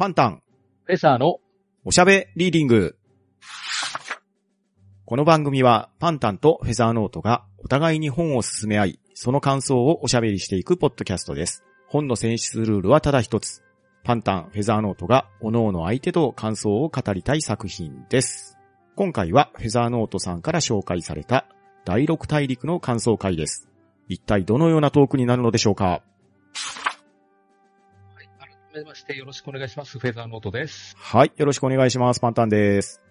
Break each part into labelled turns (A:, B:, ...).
A: パンタン、
B: フェザーの
A: おしゃべリーディング。この番組はパンタンとフェザーノートがお互いに本を進め合い、その感想をおしゃべりしていくポッドキャストです。本の選出ルールはただ一つ。パンタン、フェザーノートが各々相手と感想を語りたい作品です。今回はフェザーノートさんから紹介された第六大陸の感想会です。一体どのようなトークになるのでしょうか？
B: めましてよろしくお願いします。フェザーノートです。
A: はい、よろしくお願いします。パンタンです。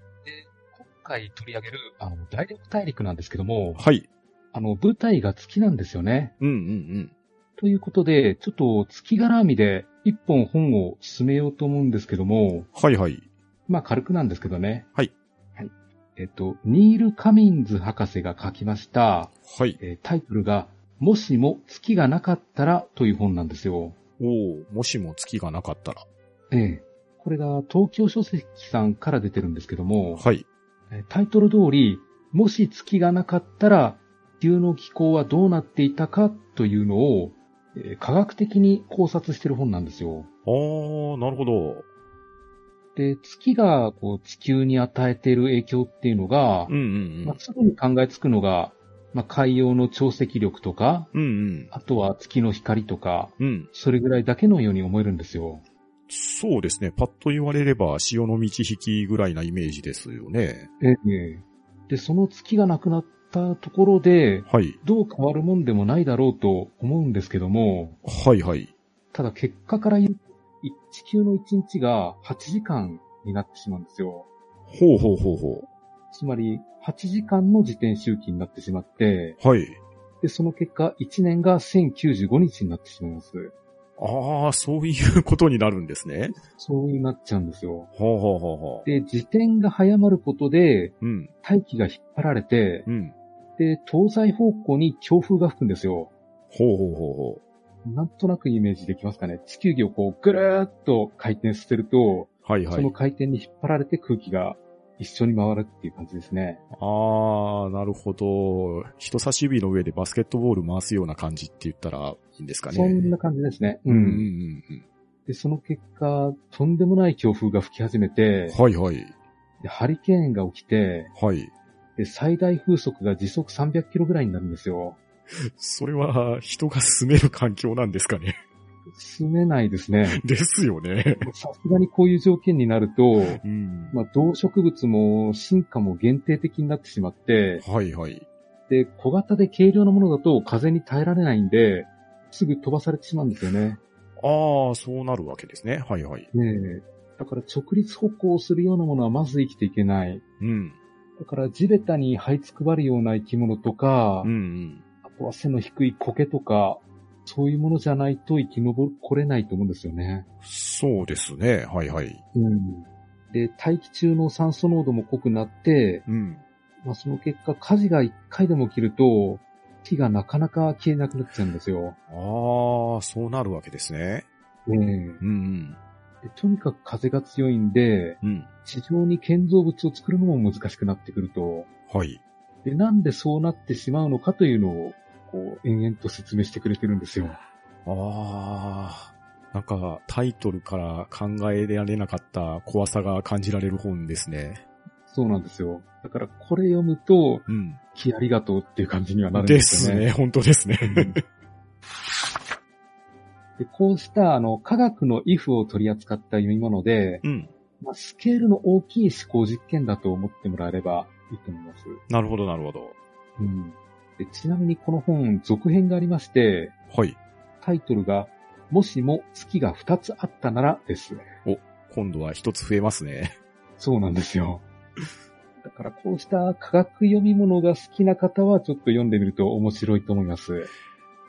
B: 今回取り上げる、あの、大陸大陸なんですけども、
A: はい。
B: あの、舞台が月なんですよね。
A: うんうんうん。
B: ということで、ちょっと月絡みで一本本を進めようと思うんですけども、
A: はいはい。
B: まあ軽くなんですけどね。
A: はい。
B: はい。えっと、ニール・カミンズ博士が書きました、
A: はい。
B: えータイトルが、もしも月がなかったらという本なんですよ。
A: おおもしも月がなかったら。
B: ええ。これが東京書籍さんから出てるんですけども、
A: はい。
B: えータイトル通り、もし月がなかったら、地球の気候はどうなっていたかというのを、えー科学的に考察してる本なんですよ。
A: あー、なるほど。
B: で、月がこう地球に与えている影響っていうのが
A: うん、うん
B: まあ、すぐに考えつくのが、まあ、海洋の潮汐力とか、
A: うん。うんうん。
B: あとは月の光とか、
A: うん。
B: それぐらいだけのように思えるんですよ。
A: そうですね。パッと言われれば、潮の満ち引きぐらいなイメージですよね。
B: ええ。で、その月がなくなったところで、
A: はい。
B: どう変わるもんでもないだろうと思うんですけども、
A: はいはい。
B: ただ結果から言うと、い地球の1日が8時間になってしまうんですよ。
A: ほうほうほうほ
B: つまり、8時間の自転周期になってしまって、
A: う。はい。
B: で、その結果、1年が1095日になってしまいます。
A: あー、そういうことになるんですね。
B: そうなっちゃうんですよ。
A: ほうほうほうほ
B: で、自転が早まることで、
A: う。うん。
B: 大気が引っ張られて、
A: うん。
B: で、東西方向に強風が吹くんですよ。
A: ほうほうほうほ
B: なんとなくイメージできますかね。地球儀をこう、ぐるーっと回転させると、
A: う。はいはい
B: その。回転に引っ張られて空気が一緒に回るっていう感じですね。
A: あー、なるほど。人差し指の上でバスケットボール回すような感じって言ったらいいんですかね。
B: そんな感じですね。う。
A: うんうんんうん
B: で、その結果、とんでもない強風が吹き始めて
A: うん。、はいはい。
B: でハリケーンが起きて、
A: はい。
B: で、最大風速が時速300キロぐらいになるんですよ。
A: それは人が住める環境なんですかね。
B: 住めないですね。
A: ですよね。
B: さすがにこういう条件になると、
A: うん。
B: まあ、動植物も進化も限定的になってしまって、
A: はいはい。
B: で、小型で軽量なものだと風に耐えられないんで、すぐ飛ばされてしまうんですよね。
A: ああ、そうなるわけですね。はいはい。
B: ねえ。だから直立歩行するようなものはまず生きていけない。
A: うん。
B: だから地べたに這いつくばるような生き物とか、
A: うんうん。
B: あとは背の低い苔とか、そういうものじゃないと生き残れないと思うんですよね。
A: そうですね。はいはい。
B: うん。で、大気中の酸素濃度も濃くなって、
A: うん。
B: まあ、その結果火事が一回でも起きると、火がなかなか消えなくなっちゃうんですよ。
A: ああ、そうなるわけですね。
B: ええ
A: うん
B: でとにかく風が強いんで、
A: うん。うん。
B: 地上に建造物を作るのも難しくなってくると、
A: はい。
B: で、なんでそうなってしまうのかというのを、こう、延々と説明してくれてるんですよ。
A: ああ、なんかタイトルから考えられなかった怖さが感じられる本ですね。
B: そうなんですよ。だから、これ読むと、
A: うん。
B: 木ありがとうっていう感じにはなるん
A: で
B: ですよね。
A: すね。本当ですね。
B: うんでこうした、あの、科学の if を取り扱った読み物で、
A: うん。
B: まあ、スケールの大きい思考実験だと思ってもらえればいいと思います。
A: なるほど、なるほど。
B: うん、でちなみにこの本、続編がありまして、
A: はい。
B: タイトルが、もしも月が2つあったならです。
A: 今度は一つ増えますね。
B: そうなんですよ。だからこうした科学読み物が好きな方はちょっと読んでみると面白いと思います。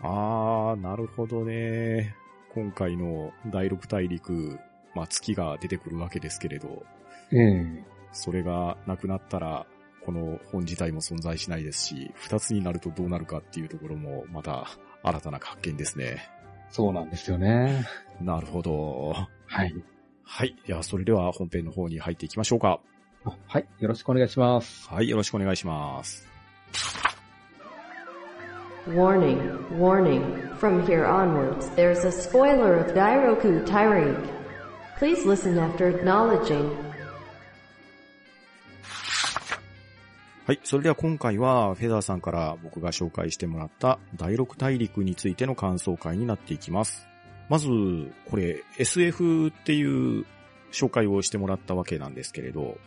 A: あー、なるほどね。今回の第六大陸、まあ月が出てくるわけですけれど、
B: ええ
A: それがなくなったら、この本自体も存在しないですし、二つになるとどうなるかっていうところも、また新たな発見ですね。
B: そうなんですよね。
A: なるほど。
B: はい。
A: はい。では、それでは本編の方に入っていきましょうか。
B: あはい。よろしくお願いします。
A: はい。よろしくお願いします。
C: Warning, warning. From here onwards, there's a spoiler of Dairoku Tyreek. Please listen after acknowledging.
A: はい。それでは今回は、フェザーさんから僕が紹介してもらった第六大陸についての感想会になっていきます。まず、これ、SF っていう紹介をしてもらったわけなんですけれど、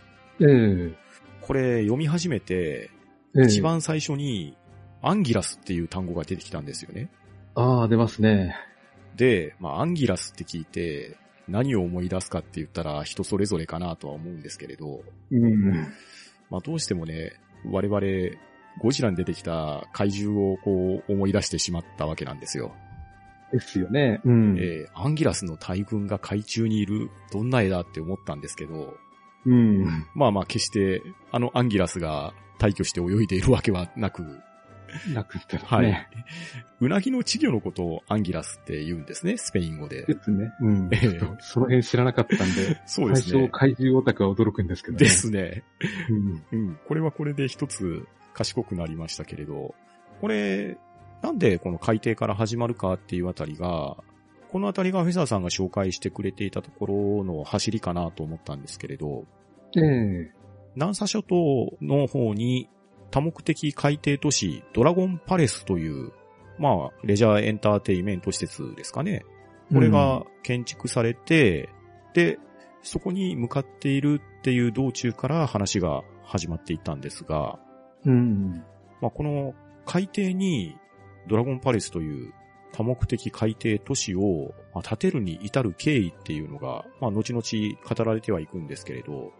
B: ええ
A: これ読み始めて、
B: ええ
A: 一番最初に、アンギラスっていう単語が出てきたんですよね。
B: ああ、出ますね。
A: で、まあ、アンギラスって聞いて、何を思い出すかって言ったら人それぞれかなとは思うんですけれど、
B: うん。
A: まあ、どうしてもね、我々、ゴジラに出てきた怪獣をこう思い出してしまったわけなんですよ。
B: ですよね。うん。
A: えーアンギラスの大群が海中にいる、どんな絵だって思ったんですけど、
B: うん。
A: まあまあ決して、あのアンギラスが退去して泳いでいるわけはなく、
B: なくて
A: はい。
B: ね。
A: うなぎの稚魚のことをアンギラスって言うんですね、スペイン語で。
B: ですね。うん。
A: え
B: その辺知らなかったんで、
A: そうですね。
B: 最初怪獣オタクは驚くんですけどね。
A: ですね。
B: うん。
A: うん。これはこれで一つ賢くなりましたけれど、これ、なんでこの海底から始まるかっていうあたりが、このあたりがフェザーさんが紹介してくれていたところの走りかなと思ったんですけれど、
B: ええ
A: 南沙諸島の方に多目的海底都市ドラゴンパレスという、まあ、レジャーエンターテイメント施設ですかね。これが建築されて、で、そこに向かっているっていう道中から話が始まっていったんですが、
B: うん。
A: まあ、この海底にドラゴンパレスという多目的海底都市をまあ建てるに至る経緯っていうのが、まあ、後々語られてはいくんですけれど、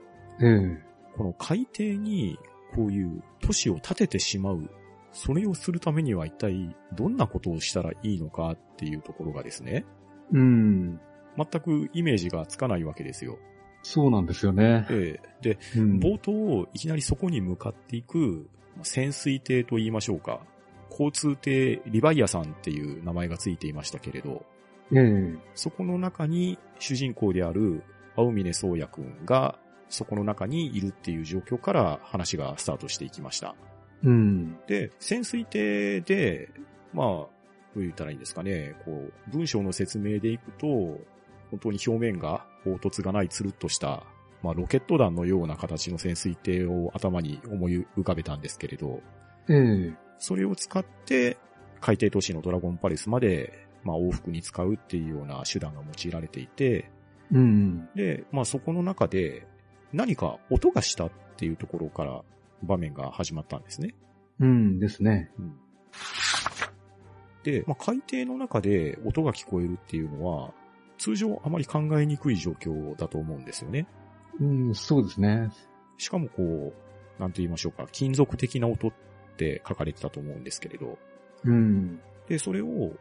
B: ええ
A: この海底にこういう都市を建ててしまう、それをするためには一体どんなことをしたらいいのかっていうところがですね、
B: うん。
A: 全くイメージがつかないわけですよ。
B: そうなんですよね。
A: ええで、
B: うん。
A: 冒頭いきなりそこに向かっていくまあ潜水艇と言いましょうか。交通艇リバイアさんっていう名前がついていましたけれど、
B: ええ
A: そこの中に主人公である青峰宗也くんがそこの中にいるっていう状況から話がスタートしていきました。
B: うん。
A: で、潜水艇で、まあ、どう言ったらいいんですかね、こう、文章の説明でいくと、本当に表面が凹凸がないつるっとした、まあ、ロケット弾のような形の潜水艇を頭に思い浮かべたんですけれど、
B: ええ
A: それを使って、海底都市のドラゴンパレスまで、まあ、往復に使うっていうような手段が用いられていて、
B: うん。
A: で、まあ、そこの中で、何か音がしたっていうところから場面が始まったんですね。
B: うんですね。
A: うんで、まあ、海底の中で音が聞こえるっていうのは、通常あまり考えにくい状況だと思うんですよね。
B: うん、そうですね。
A: しかもこう、なんて言いましょうか、金属的な音って書かれてたと思うんですけれど、
B: うん。
A: で、それを、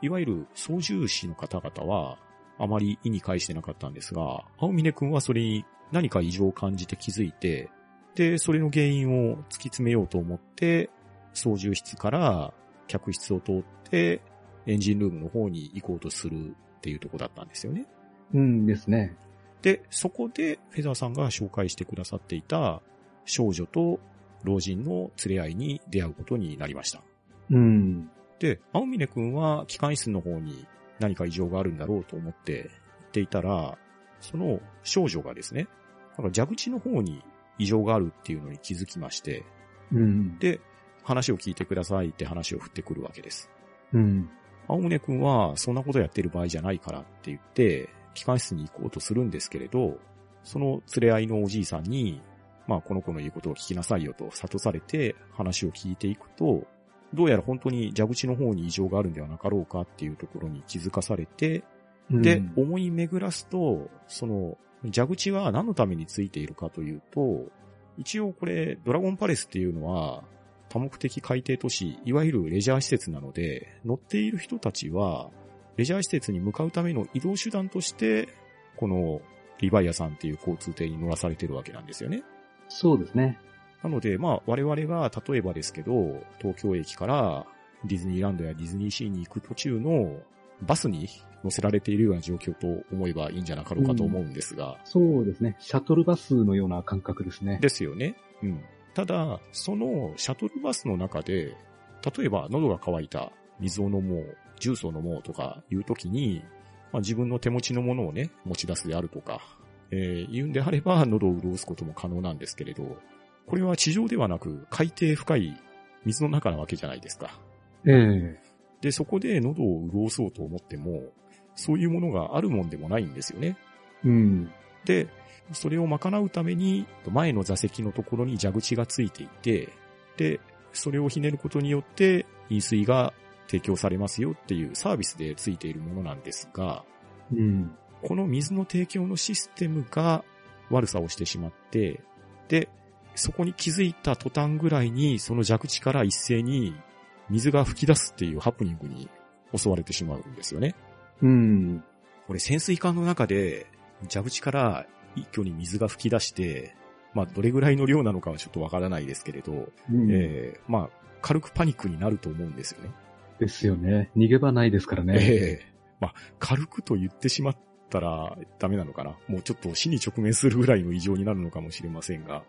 A: いわゆる操縦士の方々は、あまり意に介してなかったんですが、青峰くんはそれに何か異常を感じて気づいて、で、それの原因を突き詰めようと思って、操縦室から客室を通って、エンジンルームの方に行こうとするっていうとこだったんですよね。
B: うんですね。
A: で、そこでフェザーさんが紹介してくださっていた少女と老人の連れ合いに出会うことになりました。
B: うん。
A: で、青峰くんは機関室の方に何か異常があるんだろうと思って行っていたら、その少女がですね、か蛇口の方に異常があるっていうのに気づきまして、
B: うん。
A: で、話を聞いてくださいって話を振ってくるわけです。
B: うん。
A: 青宗くんはそんなことやってる場合じゃないからって言って、機関室に行こうとするんですけれど、その連れ合いのおじいさんに、まあこの子の言うことを聞きなさいよと諭されて話を聞いていくと、どうやら本当に蛇口の方に異常があるんではなかろうかっていうところに気づかされて、で
B: うん、
A: 思い巡らすと、その、蛇口は何のためについているかというと、一応これ、ドラゴンパレスっていうのは、多目的海底都市、いわゆるレジャー施設なので、乗っている人たちは、レジャー施設に向かうための移動手段として、このリバイアさんっていう交通艇に乗らされてるわけなんですよね。
B: そうですね。
A: なので、まあ、我々が、例えばですけど、東京駅からディズニーランドやディズニーシーに行く途中のバスに乗せられているような状況と思えばいいんじゃなかろうかと思うんですが、
B: そうですね。シャトルバスのような感覚ですね。
A: ですよね。うん。ただ、そのシャトルバスの中で、例えば喉が渇いた、水を飲もう、ジュースを飲もうとかいう時に、まあ、自分の手持ちのものをね、持ち出すであるとか、えー、言うんであれば喉を潤すことも可能なんですけれど、これは地上ではなく海底深い水の中なわけじゃないですか。
B: ええ
A: で、そこで喉を潤そうと思っても、そういうものがあるもんでもないんですよね。
B: うん。
A: で、それを賄うために、前の座席のところに蛇口がついていて、で、それをひねることによって、飲水が提供されますよっていうサービスでついているものなんですが、
B: うん。
A: この水の提供のシステムが悪さをしてしまって、で、そこに気づいた途端ぐらいに、その蛇口から一斉に水が吹き出すっていうハプニングに襲われてしまうんですよね。
B: うん。
A: これ潜水艦の中で蛇口から一挙に水が吹き出して、まあどれぐらいの量なのかはちょっとわからないですけれど、
B: うん
A: えーまあ軽くパニックになると思うんですよね。
B: ですよね。逃げ場ないですからね。
A: ええまあ軽くと言ってしまったらダメなのかな。もうちょっと死に直面するぐらいの異常になるのかもしれませんが、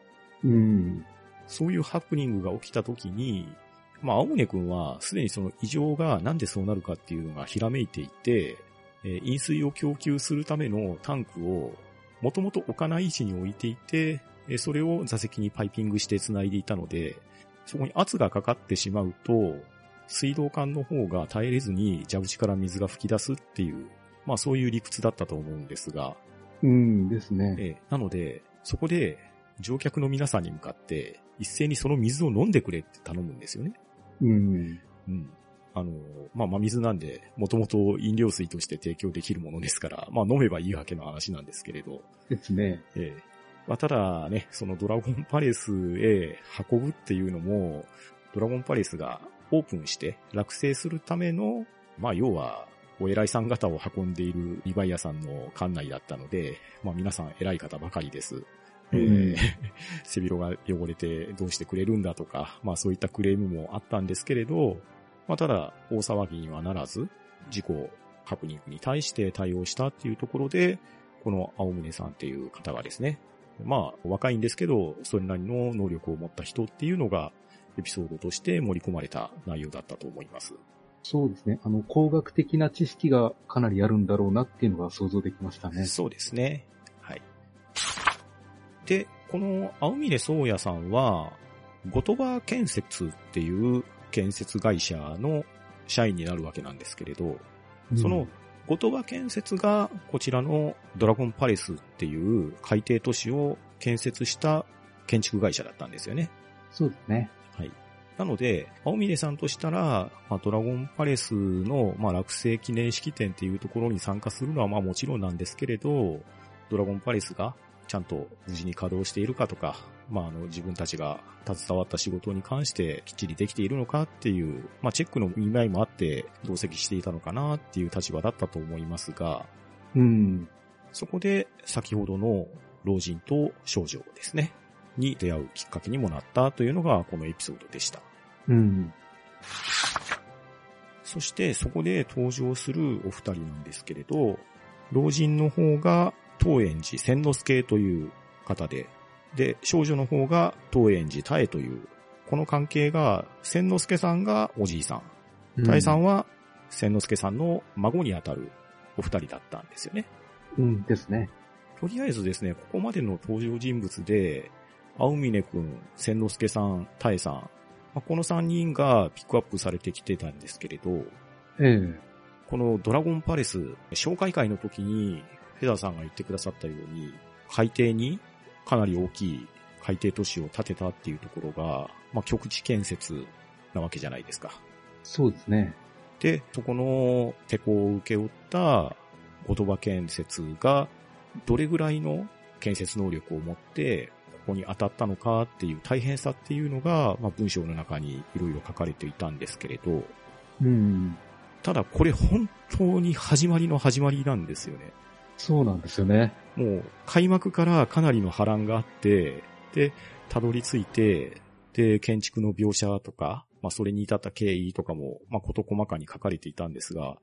B: うん。
A: そういうハプニングが起きた時に、まあ青宗くんはすでにその異常がなんでそうなるかっていうのがひらめいていて、えー飲水を供給するためのタンクをもともと置かない位置に置いていて、えーそれを座席にパイピングして繋いでいたので、そこに圧がかかってしまうと、水道管の方が耐えれずに蛇口から水が吹き出すっていう、まあそういう理屈だったと思うんですが、
B: うんですね。
A: ええなので、そこで乗客の皆さんに向かって一斉にその水を飲んでくれって頼むんですよね。
B: うん。
A: うん。あの、まあ、真水なんで、もともと飲料水として提供できるものですから、まあ、飲めばいいわけの話なんですけれど、
B: ですね。
A: ええまあ、ただね、そのドラゴンパレスへ運ぶっていうのも、ドラゴンパレスがオープンして落成するための、まあ、要は、お偉いさん方を運んでいるリヴァイアさんの館内だったので、まあ、皆さん偉い方ばかりです。え
B: うん
A: ー 背広が汚れてどうしてくれるんだとか、まあそういったクレームもあったんですけれど、まあただ大騒ぎにはならず、事故、ハプニングに対して対応したっていうところで、この青宗さんっていう方がですね、まあ若いんですけど、それなりの能力を持った人っていうのが、エピソードとして盛り込まれた内容だったと思います。
B: そうですね。あの、工学的な知識がかなりあるんだろうなっていうのが想像できましたね。
A: そうですね。はい。で、この青峰宗也さんは、ゴトバ建設っていう建設会社の社員になるわけなんですけれど、
B: うん
A: その、ゴトバ建設がこちらのドラゴンパレスっていう海底都市を建設した建築会社だったんですよね。
B: そうですね。
A: はい。なので、青峰さんとしたら、まあ、ドラゴンパレスの、まあ、落成記念式典っていうところに参加するのはまあもちろんなんですけれど、ドラゴンパレスがちゃんと無事に稼働しているかとか、まあ、あの、自分たちが携わった仕事に関してきっちりできているのかっていう、まあ、チェックの意味合いもあって同席していたのかなっていう立場だったと思いますが、
B: うん。
A: そこで先ほどの老人と少女ですね、に出会うきっかけにもなったというのがこのエピソードでした。
B: うん。
A: そしてそこで登場するお二人なんですけれど、老人の方が東園寺千之助という方で、で、少女の方が東園寺太江という、この関係が千之助さんがおじいさん、太江さんは千之助さんの孫にあたるお二人だったんですよね。
B: うんですね。
A: とりあえずですね、ここまでの登場人物で、青峰くん、千之助さん、太江さん、まあこの三人がピックアップされてきてたんですけれど、
B: ええ
A: このドラゴンパレス、紹介会の時に、フェザーさんが言ってくださったように、海底にかなり大きい海底都市を建てたっていうところが、まあ、局地建設なわけじゃないですか。
B: そうですね。
A: で、そこの手こを受け負った言葉建設が、どれぐらいの建設能力を持って、ここに当たったのかっていう大変さっていうのが、まあ、文章の中にいろいろ書かれていたんですけれど、
B: うん。
A: ただこれ本当に始まりの始まりなんですよね。
B: そうなんですよね。
A: もう開幕からかなりの波乱があって、で、たどり着いて、で、建築の描写とか、まあそれに至った経緯とかも、まあ事細かに書かれていたんですが、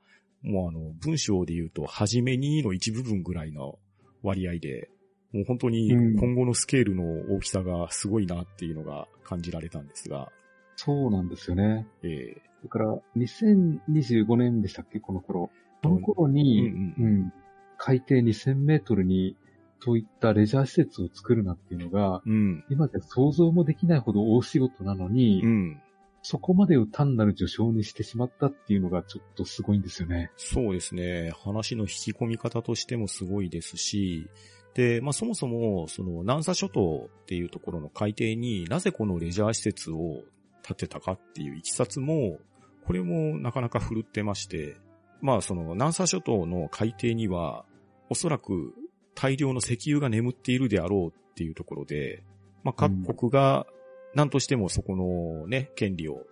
A: もうあの、文章で言うと、初めにの一部分ぐらいの割合で、もう本当に
B: うん。
A: 今後のスケールの大きさがすごいなっていうのが感じられたんですが、
B: そうなんですよね。
A: え
B: だから、2025年でしたっけ？この頃。この頃
A: うん
B: に、
A: うん。
B: うん海底2000メートルに、そういったレジャー施設を作るなっていうのが、
A: うん。
B: 今じゃ想像もできないほど大仕事なのに、
A: うん。
B: そこまでを単なる序章にしてしまったっていうのがちょっとすごいんですよね。
A: そうですね。話の引き込み方としてもすごいですし、で、まあそもそも、その南沙諸島っていうところの海底になぜこのレジャー施設を建てたかっていういきさつも、これもなかなか振るってまして、まあその南沙諸島の海底には、おそらく大量の石油が眠っているであろうっていうところで、まあ各国が何としてもそこのね、権利を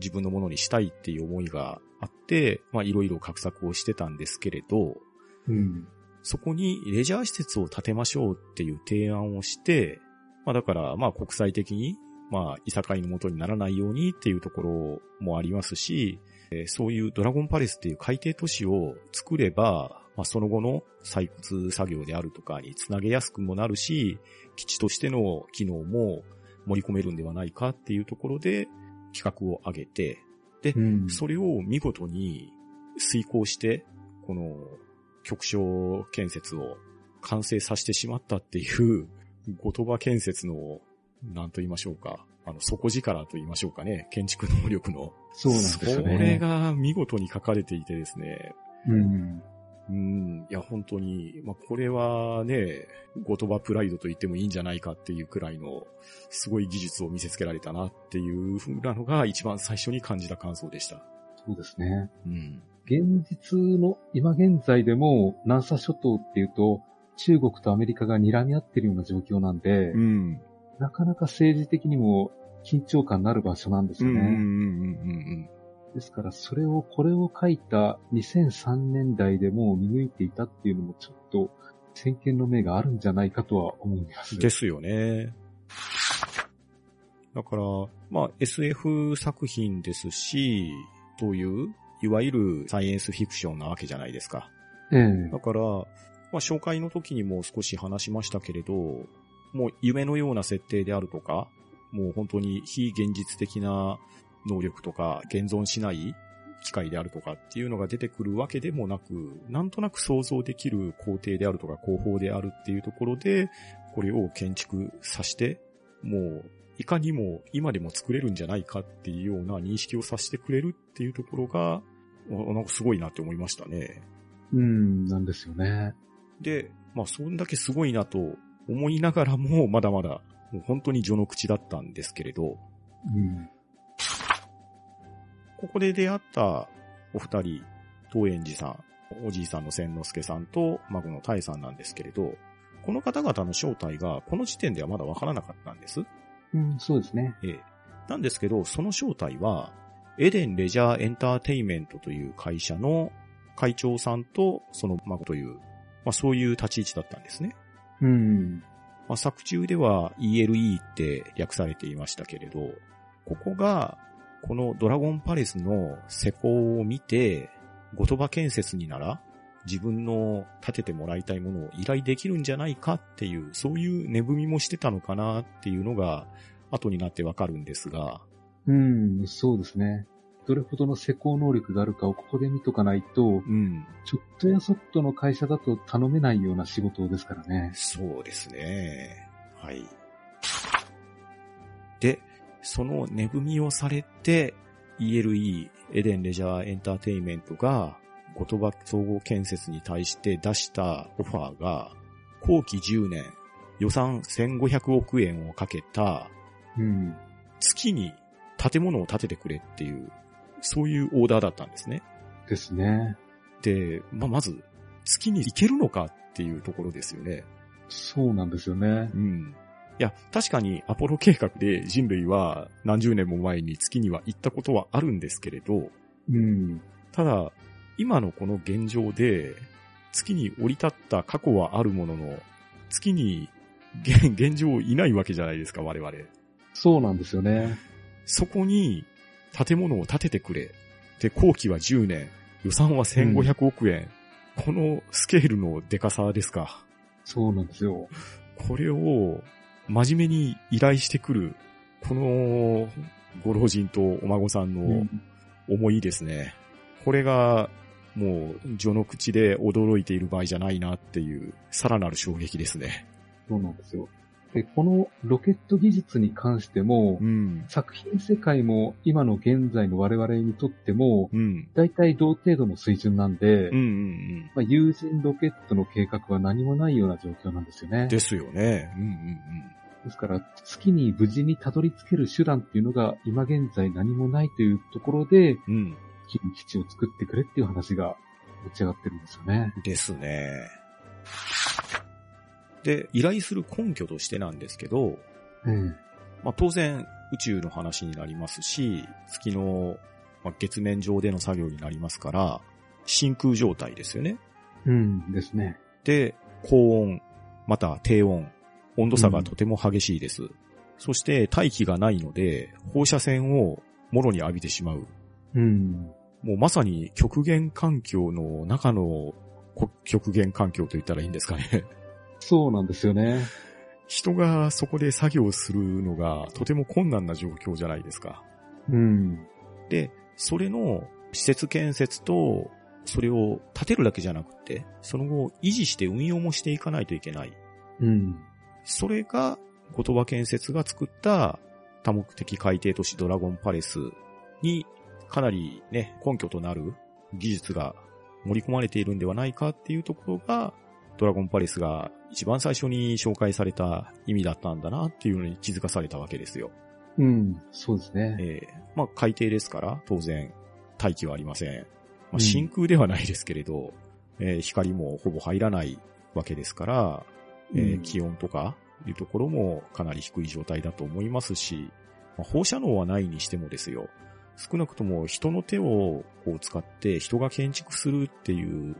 A: 自分のものにしたいっていう思いがあって、まあいろいろ画策をしてたんですけれど、
B: うん。
A: そこにレジャー施設を建てましょうっていう提案をして、まあだからまあ国際的に、まあいさかいのもとにならないようにっていうところもありますし、えーそういうドラゴンパレスっていう海底都市を作れば、まあその後の採掘作業であるとかにつなげやすくもなるし、基地としての機能も盛り込めるんではないかっていうところで企画を上げて、
B: うん。
A: それを見事に遂行して、この局所建設を完成させてしまったっていう、後鳥羽建設の、なんと言いましょうか。あの、底力と言いましょうかね。建築能力の。
B: そうなんですよね。
A: それが見事に書かれていてですね。
B: うん。
A: うん。いや、本当に、まあ、これはね、後鳥羽プライドと言ってもいいんじゃないかっていうくらいの、すごい技術を見せつけられたなっていう風なのが一番最初に感じた感想でした。
B: そうですね。
A: うん。
B: 現実の、今現在でも南沙諸島っていうと、中国とアメリカが睨み合ってるような状況なんで、
A: うん。
B: なかなか政治的にも緊張感のある場所なんですよね。
A: うんうんうんうん
B: ですから、それを、これを書いた2003年代でも見抜いていたっていうのもちょっと先見の明があるんじゃないかとは思います。
A: ですよね。だから、まあ SF 作品ですし、そういう、いわゆるサイエンスフィクションなわけじゃないですか。
B: ええ
A: だから、まあ紹介の時にも少し話しましたけれど、もう夢のような設定であるとか、もう本当に非現実的な能力とか現存しない機械であるとかっていうのが出てくるわけでもなく、なんとなく想像できる工程であるとか工法であるっていうところで、これを建築させて、もういかにも今でも作れるんじゃないかっていうような認識をさせてくれるっていうところが、なんかすごいなって思いましたね。
B: うん、なんですよね。
A: で、まあそんだけすごいなと思いながらも、まだまだ、もう本当に序の口だったんですけれど、
B: うん。
A: ここで出会ったお二人、東園寺さん、おじいさんの千之助さんと孫の大さんなんですけれど、この方々の正体がこの時点ではまだわからなかったんです。
B: うん、そうですね。
A: ええ。なんですけど、その正体は、エデンレジャーエンターテイメントという会社の会長さんとその孫という、まあそういう立ち位置だったんですね。
B: うん。
A: まあ、作中では ELE って略されていましたけれど、ここが、このドラゴンパレスの施工を見て、後鳥羽建設になら、自分の建ててもらいたいものを依頼できるんじゃないかっていう、そういう値踏みもしてたのかなっていうのが、後になってわかるんですが、
B: うん、そうですね。どれほどの施工能力があるかをここで見とかないと、
A: うん、
B: ちょっとやそっとの会社だと頼めないような仕事ですからね。
A: そうですね。はい。で、その値踏みをされて、ELE、エデンレジャーエンターテインメントが、後鳥羽総合建設に対して出したオファーが、後期10年、予算1500億円をかけた、
B: うん。
A: 月に建物を建ててくれっていう、そういうオーダーだったんですね。
B: ですね。
A: で、まあ、まず、月に行けるのかっていうところですよね。
B: そうなんですよね。
A: うん。いや、確かにアポロ計画で人類は何十年も前に月には行ったことはあるんですけれど、
B: うん。
A: ただ、今のこの現状で、月に降り立った過去はあるものの、月に現現状いないわけじゃないですか、我々。
B: そうなんですよね。
A: そこに建物を建ててくれ。で、後期は10年、予算は1500億円。このスケールのデカさですか。
B: そうなんですよ。
A: これを真面目に依頼してくる、このご老人とお孫さんの
B: うん
A: 思いですね。これがもう、序の口で驚いている場合じゃないなっていう、さらなる衝撃ですね。
B: そうなんですよ。で、このロケット技術に関しても、
A: うん。
B: 作品世界も今の現在の我々にとっても、
A: うん。
B: 大体同程度の水準なんで、
A: うんうんうん。
B: まあ、有人ロケットの計画は何もないような状況なんですよね。
A: ですよね。うんうん
B: ですから、月に無事にたどり着ける手段っていうのが今現在何もないというところで、
A: うん。うん。
B: 月に基地を作ってくれっていう話が持ち上がってるんですよね。
A: ですね。で、依頼する根拠としてなんですけど、
B: ええ
A: まあ、当然宇宙の話になりますし、月の、まあ、月面上での作業になりますから、真空状態ですよね。
B: うんですね。
A: で、高温、また低温、温度差がとても激しいです。そして大気がないので、放射線をもろに浴びてしまう。
B: うん。
A: もうまさに極限環境の中のこ極限環境と言ったらいいんですかね。
B: そうなんですよね。
A: 人がそこで作業するのがとても困難な状況じゃないですか。
B: うん。
A: で、それの施設建設と、それを建てるだけじゃなくて、その後維持して運用もしていかないといけない。
B: うん。
A: それが、言葉建設が作った多目的海底都市ドラゴンパレスにかなりね、根拠となる技術が盛り込まれているんではないかっていうところが、ドラゴンパレスが一番最初に紹介された意味だったんだなっていうのに気づかされたわけですよ。
B: うん。そうですね。
A: ええまあ海底ですから、当然、大気はありません。まあ、
B: うん
A: 真空ではないですけれど、えー光もほぼ入らないわけですから、えー
B: うん
A: 気温とかいうところもかなり低い状態だと思いますし、まあ放射能はないにしてもですよ、少なくとも人の手をこう使って人が建築するっていう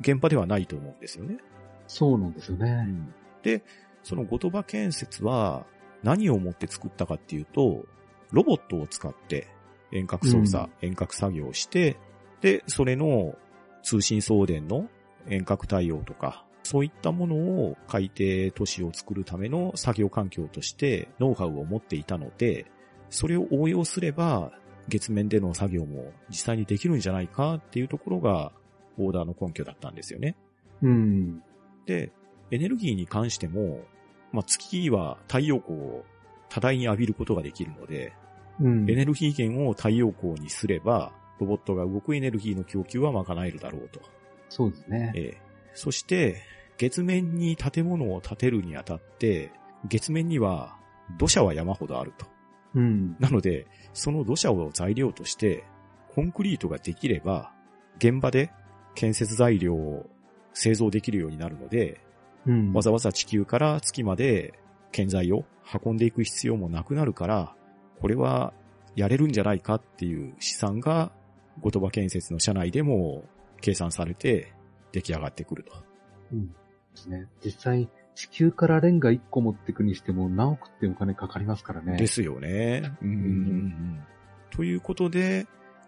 A: 現場ではないと思うんですよね。
B: そうなんですよね。
A: で、その言葉建設は何をもって作ったかっていうと、ロボットを使って遠隔操作、遠隔作業をして、で、それの通信送電の遠隔対応とか、そういったものを海底都市を作るための作業環境としてノウハウを持っていたので、それを応用すれば月面での作業も実際にできるんじゃないかっていうところがオーダーの根拠だったんですよね。
B: うん。
A: で、エネルギーに関しても、まあ、月は太陽光を多大に浴びることができるので、
B: うん。
A: エネルギー源を太陽光にすれば、ロボットが動くエネルギーの供給は賄えるだろうと。
B: そうですね。
A: ええそして、月面に建物を建てるにあたって、月面には土砂は山ほどあると。
B: うん。
A: なので、その土砂を材料として、コンクリートができれば、現場で建設材料を製造できるようになるので、
B: うん。
A: わざわざ地球から月まで建材を運んでいく必要もなくなるから、これはやれるんじゃないかっていう試算が、言葉建設の社内でも計算されて出来上がってくると。
B: うん。ですね。実際、地球からレンガ1個持ってくにしても何億ってお金かかりますからね。
A: ですよね。うんうんということで、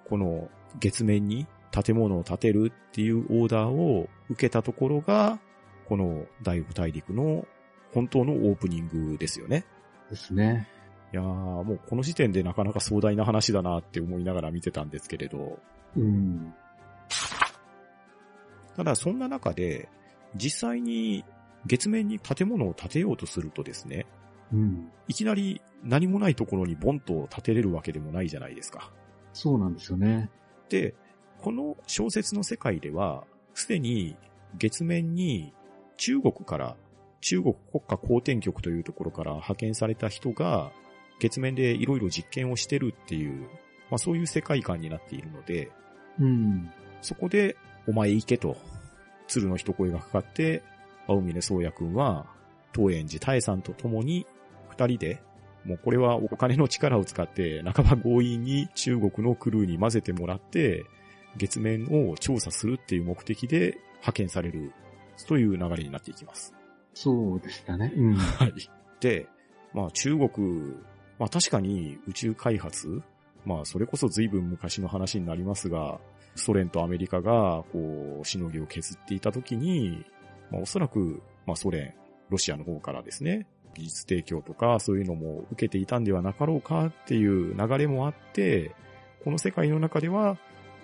A: この月面に建物を建てるっていうオーダーを受けたところが、この第五大陸の本当のオープニングですよね。
B: ですね。
A: いやー、もうこの時点でなかなか壮大な話だなって思いながら見てたんですけれど、
B: うん。
A: ただそんな中で、実際に月面に建物を建てようとするとですね、
B: うん。
A: いきなり何もないところにボンと建てれるわけでもないじゃないですか。
B: そうなんですよね。
A: で、この小説の世界では、すでに月面に中国から、中国国家公転局というところから派遣された人が、月面でいろいろ実験をしてるっていう、まあそういう世界観になっているので、
B: うん。
A: そこで、お前行けと、鶴の一声がかかって、青峰宗也くんは、東園寺大さんと共に、二人で、もうこれはお金の力を使って、半ば強引に中国のクルーに混ぜてもらって、月面を調査するっていう目的で派遣される、という流れになっていきます。
B: そうでしたね。うん。
A: はい。で、まあ中国、まあ確かに宇宙開発、まあそれこそ随分昔の話になりますが、ソ連とアメリカがこう、しのぎを削っていた時に、まあおそらく、まあソ連、ロシアの方からですね、技術提供とかそういうのも受けていたんではなかろうかっていう流れもあって、この世界の中では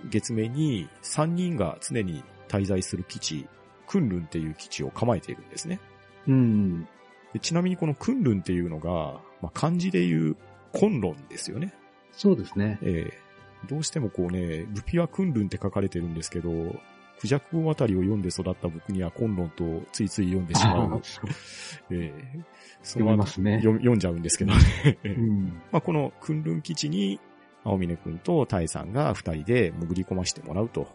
A: 月面に3人が常に滞在する基地、クンルンっていう基地を構えているんですね。
B: うん。
A: でちなみにこのクンルンっていうのが、まあ、漢字で言う昆論ですよね。
B: そうですね。
A: ええどうしてもこうね、ルピはクンルンって書かれてるんですけど、クジャク語あたりを読んで育った僕には昆論とついつい読んでしまう。ええそ
B: 読みますね。
A: 読読んじゃうんですけどね。
B: うん。
A: まあ、このクンルン基地に、青峰くんとタイさんが二人で潜り込ましてもらうと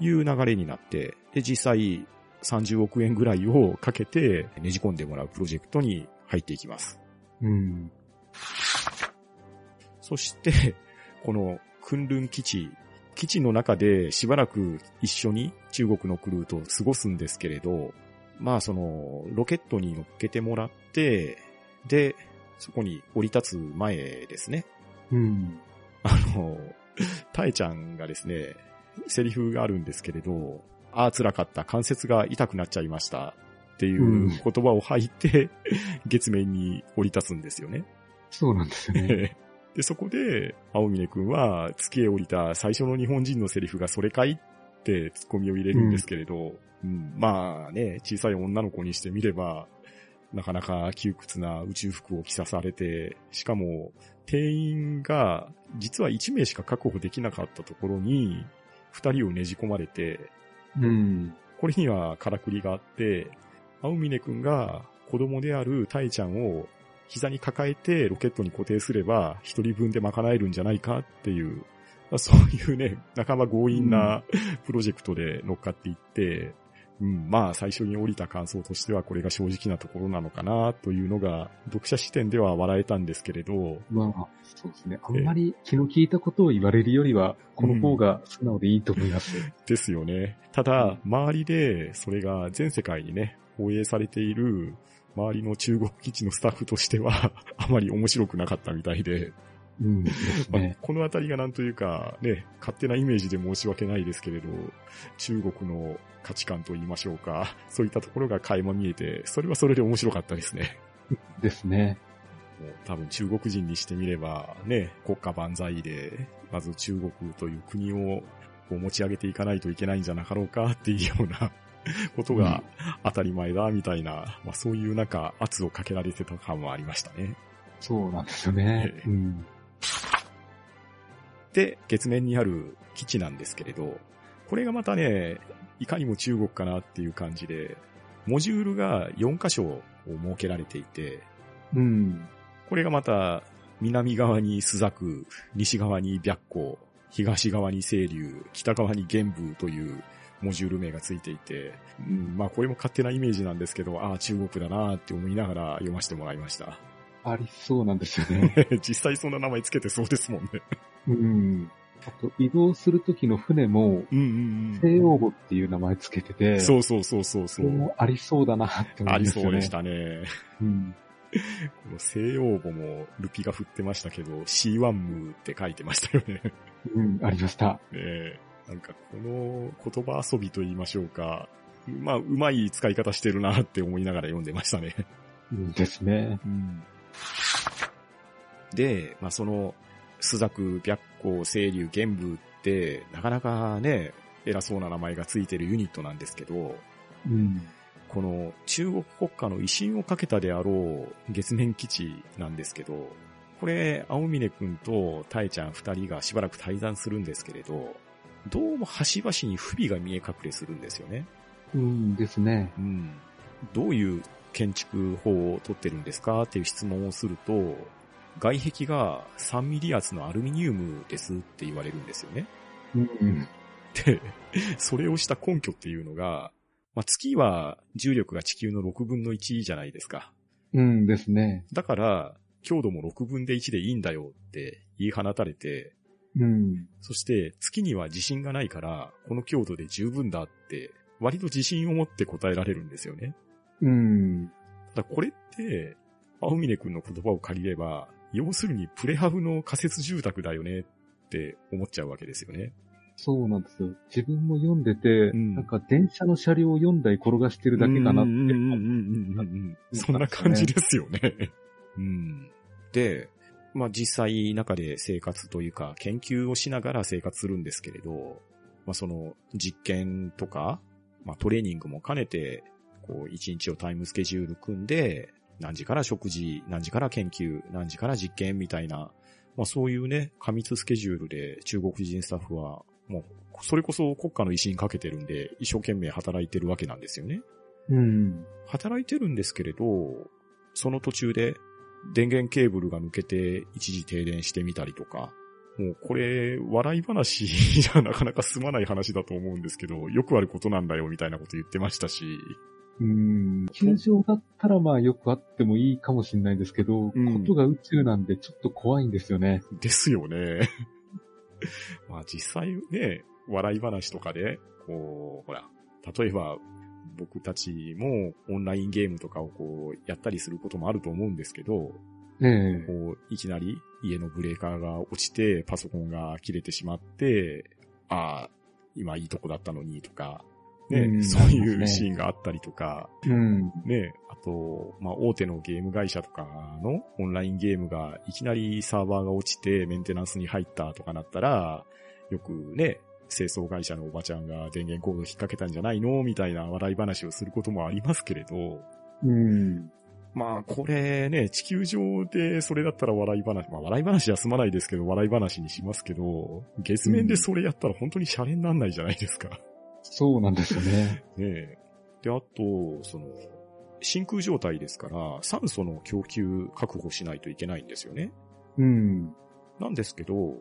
A: いう流れになって、で、実際30億円ぐらいをかけてねじ込んでもらうプロジェクトに入っていきます。
B: うん。
A: そして、このクンルン基地、基地の中でしばらく一緒に中国のクルーと過ごすんですけれど、まあその、ロケットに乗っけてもらって、で、そこに降り立つ前ですね。
B: うん。
A: あの、タエちゃんがですね、セリフがあるんですけれど、ああ、辛かった、関節が痛くなっちゃいましたっていう
B: うん
A: 言葉を吐いて、月面に降り立つんですよね。
B: そうなんですよね。
A: で、そこで、青峰くんは月へ降りた最初の日本人のセリフがそれかいってツッコミを入れるんですけれど、うんまあね、小さい女の子にしてみれば、なかなか窮屈な宇宙服を着さされて、しかも、定員が実は1名しか確保できなかったところに、2人をねじ込まれて、
B: うん。
A: これにはからくりがあって、青峰くんが子供であるタイちゃんを膝に抱えてロケットに固定すれば一人分で賄えるんじゃないかっていう、そういうね、仲間強引なプロジェクトで乗っかっていって、うん、まあ最初に降りた感想としてはこれが正直なところなのかなというのが読者視点では笑えたんですけれど、
B: まあ、そうですね。あんまり気の利いたことを言われるよりは、この方が素直でいいと思います。
A: ですよね。ただ、周りでそれが全世界にね、放映されている周りの中国基地のスタッフとしては、あまり面白くなかったみたいで、
B: うん。で す
A: まあ
B: ね。
A: このあたりがなんというか、ね、勝手なイメージで申し訳ないですけれど、中国の価値観と言いましょうか、そういったところが垣間見えて、それはそれで面白かったですね。
B: ですね。
A: 多分中国人にしてみれば、ね、国家万歳で、まず中国という国をこう持ち上げていかないといけないんじゃなかろうかっていうような ことが当たり前だみたいな、まあそういうなんか圧をかけられてた感もありましたね。
B: そうなんですよね。
A: ええ
B: うん。
A: で、月面にある基地なんですけれど、これがまたね、いかにも中国かなっていう感じで、モジュールが4箇所を設けられていて、
B: うん。
A: これがまた、南側にスザク、西側に白光、東側に清流、北側に玄武というモジュール名がついていて、うん、まあこれも勝手なイメージなんですけど、ああ、中国だなって思いながら読ませてもらいました。
B: ありそうなんですよね。
A: 実際そんな名前つけてそうですもんね。
B: うん。あと、移動するときの船も、
A: うんうん
B: 西洋語っていう名前つけてて、
A: そうそうそうそうそう。
B: もありそうだなって思
A: あ
B: いますよね。
A: りそうでしたね。
B: うん。
A: この西洋語もルピが振ってましたけど、C1 ムーって書いてましたよね。
B: うん、ありました。
A: ねえなんかこの言葉遊びと言いましょうか。まあ、うまい使い方してるなって思いながら読んでましたね。
B: うんですね。
A: で、まあその、スザク、白光、清流、玄武って、なかなかね、偉そうな名前がついてるユニットなんですけど、
B: うん。
A: この中国国家の威信をかけたであろう月面基地なんですけど、これ、青峰くんとタエちゃん二人がしばらく対談するんですけれど、どうも端々に不備が見え隠れするんですよね。
B: うんですね。
A: うん。どういう建築法をとってるんですか？っていう質問をすると、外壁が3ミリ圧のアルミニウムですって言われるんですよね。
B: うん。
A: で、それをした根拠っていうのが、まあ、月は重力が地球の6分の1じゃないですか。
B: うんですね。
A: だから、強度も6分で1でいいんだよって言い放たれて、
B: うん。
A: そして月には自信がないから、この強度で十分だって、割と自信を持って答えられるんですよね。
B: うん。
A: ただこれって、青峰くんの言葉を借りれば、要するにプレハブの仮設住宅だよねって思っちゃうわけですよね。
B: そうなんですよ。自分も読んでて、
A: ん
B: なんか電車の車両を4台転がしてるだけかなって。
A: そんな感じですよね。うん。で、まあ実際中で生活というか研究をしながら生活するんですけれど、まあその実験とか、まあトレーニングも兼ねて、こう一日をタイムスケジュール組んで、何時から食事、何時から研究、何時から実験みたいな、まあそういうね、過密スケジュールで中国人スタッフは、もうそれこそ国家の威信かけてるんで、一生懸命働いてるわけなんですよね。
B: うん。
A: 働いてるんですけれど、その途中で電源ケーブルが抜けて一時停電してみたりとか、もうこれ、笑い話 じゃなかなか済まない話だと思うんですけど、よくあることなんだよみたいなこと言ってましたし、
B: うん。球場だったらまあよくあってもいいかもしれないですけど、
A: うん
B: ことが宇宙なんでちょっと怖いんですよね。
A: ですよね。まあ実際ね、笑い話とかで、こう、ほら、例えば僕たちもオンラインゲームとかをこうやったりすることもあると思うんですけど、
B: ええ
A: こう、いきなり家のブレーカーが落ちて、パソコンが切れてしまって、ああ、今いいとこだったのにとか、ね、
B: うん
A: そういうシーンがあったりとか、
B: うん。
A: ね、あと、まあ、大手のゲーム会社とかのオンラインゲームがいきなりサーバーが落ちてメンテナンスに入ったとかなったら、よくね、清掃会社のおばちゃんが電源コード引っ掛けたんじゃないのみたいな笑い話をすることもありますけれど、
B: うん。
A: まあ、これね、地球上でそれだったら笑い話、まあ笑い話は済まないですけど、笑い話にしますけど、月面でそれやったら本当にシャレになんないじゃないですか。
B: そうなんですよね。
A: ねえ。で、あと、その、真空状態ですから、酸素の供給確保しないといけないんですよね。
B: うん。
A: なんですけど、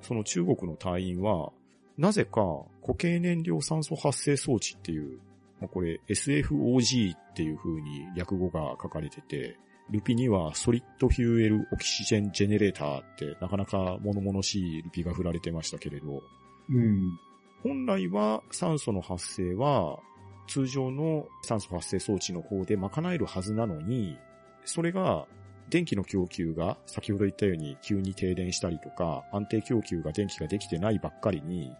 A: その中国の隊員は、なぜか固形燃料酸素発生装置っていう、まあ、これ SFOG っていう風に略語が書かれてて、ルビには Solid Fuel Oxygen Generator ってなかなか物々しいルビが振られてましたけれど、
B: うん。
A: 本来は酸素の発生は通常の酸素発生装置の方で賄えるはずなのに、それが電気の供給が先ほど言ったように急に停電したりとか安定供給が電気ができてないばっかりに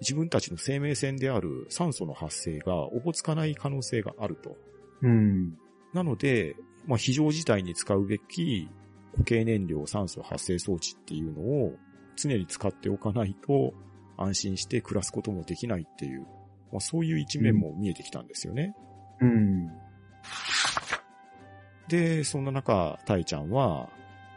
A: 自分たちの生命線である酸素の発生がおぼつかない可能性があると。
B: うん。
A: なので、まあ、非常事態に使うべき固形燃料酸素発生装置っていうのを常に使っておかないと安心して暮らすこともできないっていう、まあ、そういう一面も見えてきたんですよね。
B: うん。
A: で、そんな中、タイちゃんは、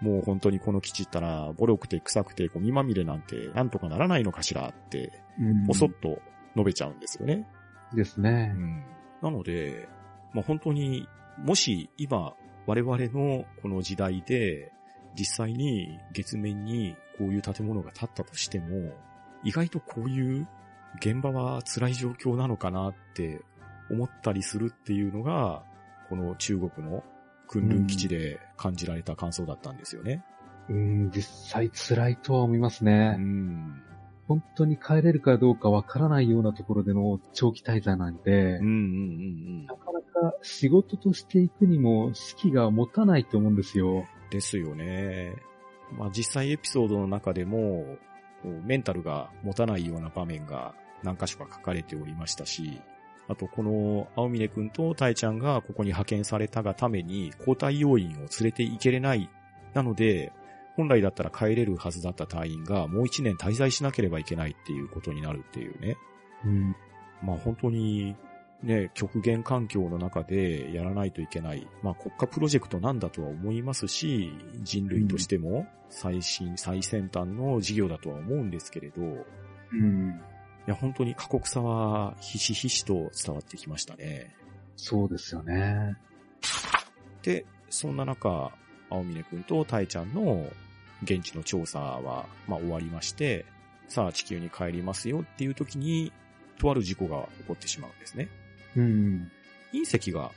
A: もう本当にこの基地ったら、ボロくて臭くてゴミまみれなんてなんとかならないのかしらって、
B: うん。
A: ぽそっと述べちゃうんですよね。
B: ですね
A: う。んなので、まあ、本当に、もし今、我々のこの時代で、実際に月面にこういう建物が建ったとしても、意外とこういう現場は辛い状況なのかなって思ったりするっていうのが、この中国の訓練基地で感じられた感想だったんですよね。
B: うん、実際辛いとは思います
A: う
B: ね。
A: ん。
B: 本当に帰れるかどうかわからないようなところでの長期滞在なんで
A: うんうんう、ん
B: なかなか仕事としていくにも士気が持たないと思うんですよ。
A: うん。ですよね。まあ実際エピソードの中でも、メンタルが持たないような場面が何箇所か書かれておりましたし、あとこの青峰くんとタエちゃんがここに派遣されたがために交代要員を連れて行けれない。なので、本来だったら帰れるはずだった隊員がもう一年滞在しなければいけないっていうことになるっていうね。
B: うん。
A: まあ本当にね、極限環境の中でやらないといけない。まあ国家プロジェクトなんだとは思いますし、人類としても最新、最先端の事業だとは思うんですけれど、い
B: うん。
A: や本当に過酷さはひしひしと伝わってきましたね。
B: そうですよね。
A: で、そんな中、青峰くんとタエちゃんの現地の調査は、まあ終わりまして、さあ地球に帰りますよっていう時に、とある事故が起こってしまうんですね。
B: うん。
A: 隕石が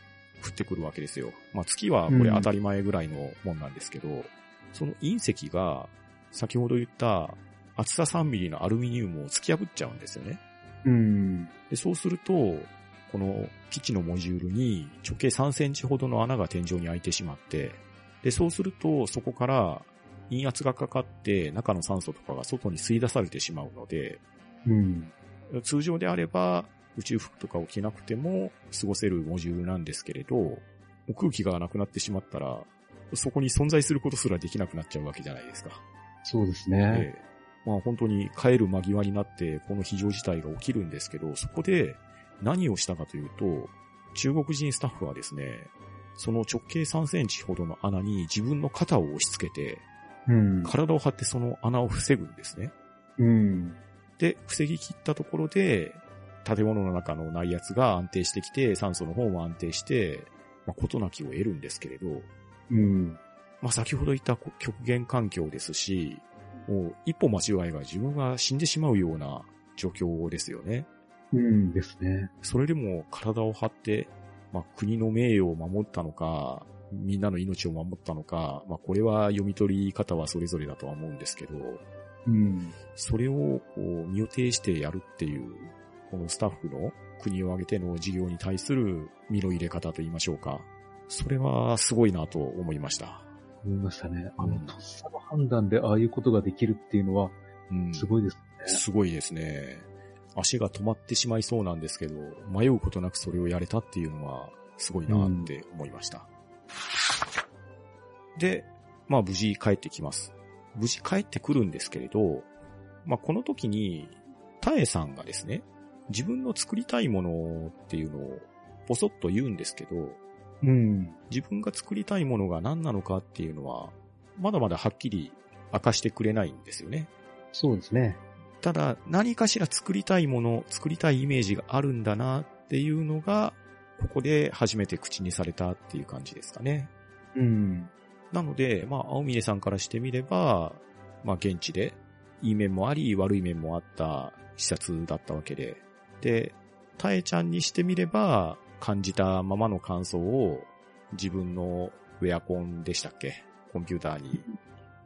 A: 降ってくるわけですよ。まあ月はこれ当たり前ぐらいのもんなんですけど、その隕石が先ほど言った厚さ3ミリのアルミニウムを突き破っちゃうんですよね。
B: うん。
A: でそうすると、この基地のモジュールに直径3センチほどの穴が天井に開いてしまって、で、そうするとそこから陰圧がかかって中の酸素とかが外に吸い出されてしまうので、
B: うん。
A: 通常であれば宇宙服とかを着なくても過ごせるモジュールなんですけれど、空気がなくなってしまったらそこに存在することすらできなくなっちゃうわけじゃないですか。
B: そうですね。
A: ええまあ本当に帰る間際になって、この非常事態が起きるんですけど、そこで何をしたかというと、中国人スタッフはですね、その直径3センチほどの穴に自分の肩を押し付けて、
B: うん。
A: 体を張ってその穴を防ぐんですね。
B: うん。
A: で、防ぎ切ったところで、建物の中の内圧が安定してきて、酸素の方も安定して、まあ、事なきを得るんですけれど、
B: うん。
A: まあ、先ほど言った極限環境ですし、もう一歩間違いが自分が死んでしまうような状況ですよね。
B: うんですね。
A: それでも体を張って、まあ、国の名誉を守ったのか、みんなの命を守ったのか、まあ、これは読み取り方はそれぞれだとは思うんですけど、
B: うん。
A: それをこう身を挺してやるっていう、このスタッフの国を挙げての事業に対する身の入れ方と言いましょうか。それはすごいなと思いました。
B: 思いましたね。あの、
A: うん
B: とっさの判断でああいうことができるっていうのは、
A: うん、
B: すごいですね。
A: すごいですね。足が止まってしまいそうなんですけど、迷うことなくそれをやれたっていうのは、すごいなって思いました。で、まあ無事帰ってきます。無事帰ってくるんですけれど、まあこの時に、タエさんがですね、自分の作りたいものっていうのを、ポソッと言うんですけど、
B: うん。
A: 自分が作りたいものが何なのかっていうのは、まだまだはっきり明かしてくれないんですよね。
B: そうですね。
A: ただ、何かしら作りたいもの、作りたいイメージがあるんだなっていうのが、ここで初めて口にされたっていう感じですかね。
B: うん。
A: なので、まあ、青峰さんからしてみれば、まあ、現地で、いい面もあり、悪い面もあった視察だったわけで、で、タエちゃんにしてみれば、感じたままの感想を自分のウェアコンでしたっけ？コンピューターに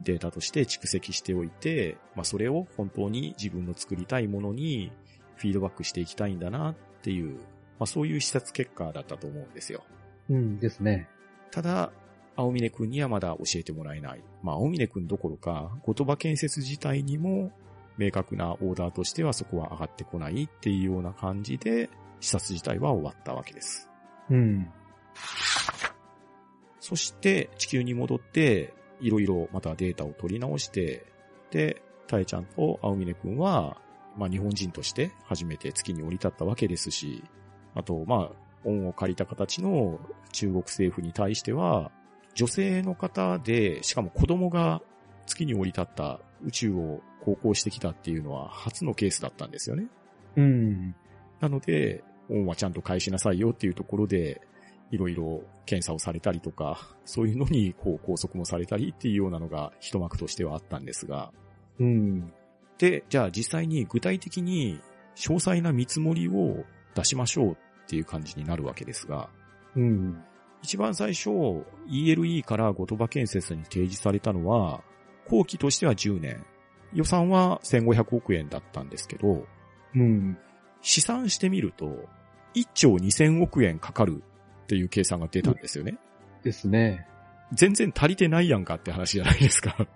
A: データとして蓄積しておいて、まあそれを本当に自分の作りたいものにフィードバックしていきたいんだなっていう、まあそういう視察結果だったと思うんですよ。
B: うんですね。
A: ただ、青峰くんにはまだ教えてもらえない。まあ青峰くんどころか、言葉建設自体にも明確なオーダーとしてはそこは上がってこないっていうような感じで、視察自体は終わったわけです。
B: うん。
A: そして地球に戻って、いろいろまたデータを取り直して、で、タエちゃんと青峰くんは、まあ日本人として初めて月に降り立ったわけですし、あと、まあ、恩を借りた形の中国政府に対しては、女性の方で、しかも子供が月に降り立った宇宙を航行してきたっていうのは初のケースだったんですよね。
B: うん。
A: なので、恩はちゃんと返しなさいよっていうところで、いろいろ検査をされたりとか、そういうのにこう拘束もされたりっていうようなのが一幕としてはあったんですが、
B: うん。
A: で、じゃあ実際に具体的に詳細な見積もりを出しましょうっていう感じになるわけですが、
B: うん。
A: 一番最初 ELE から後鳥羽建設に提示されたのは、後期としては10年。予算は1500億円だったんですけど、
B: うん。
A: 試算してみると、1兆2000億円かかるっていう計算が出たんですよね。
B: ですね。
A: 全然足りてないやんかって話じゃないですか。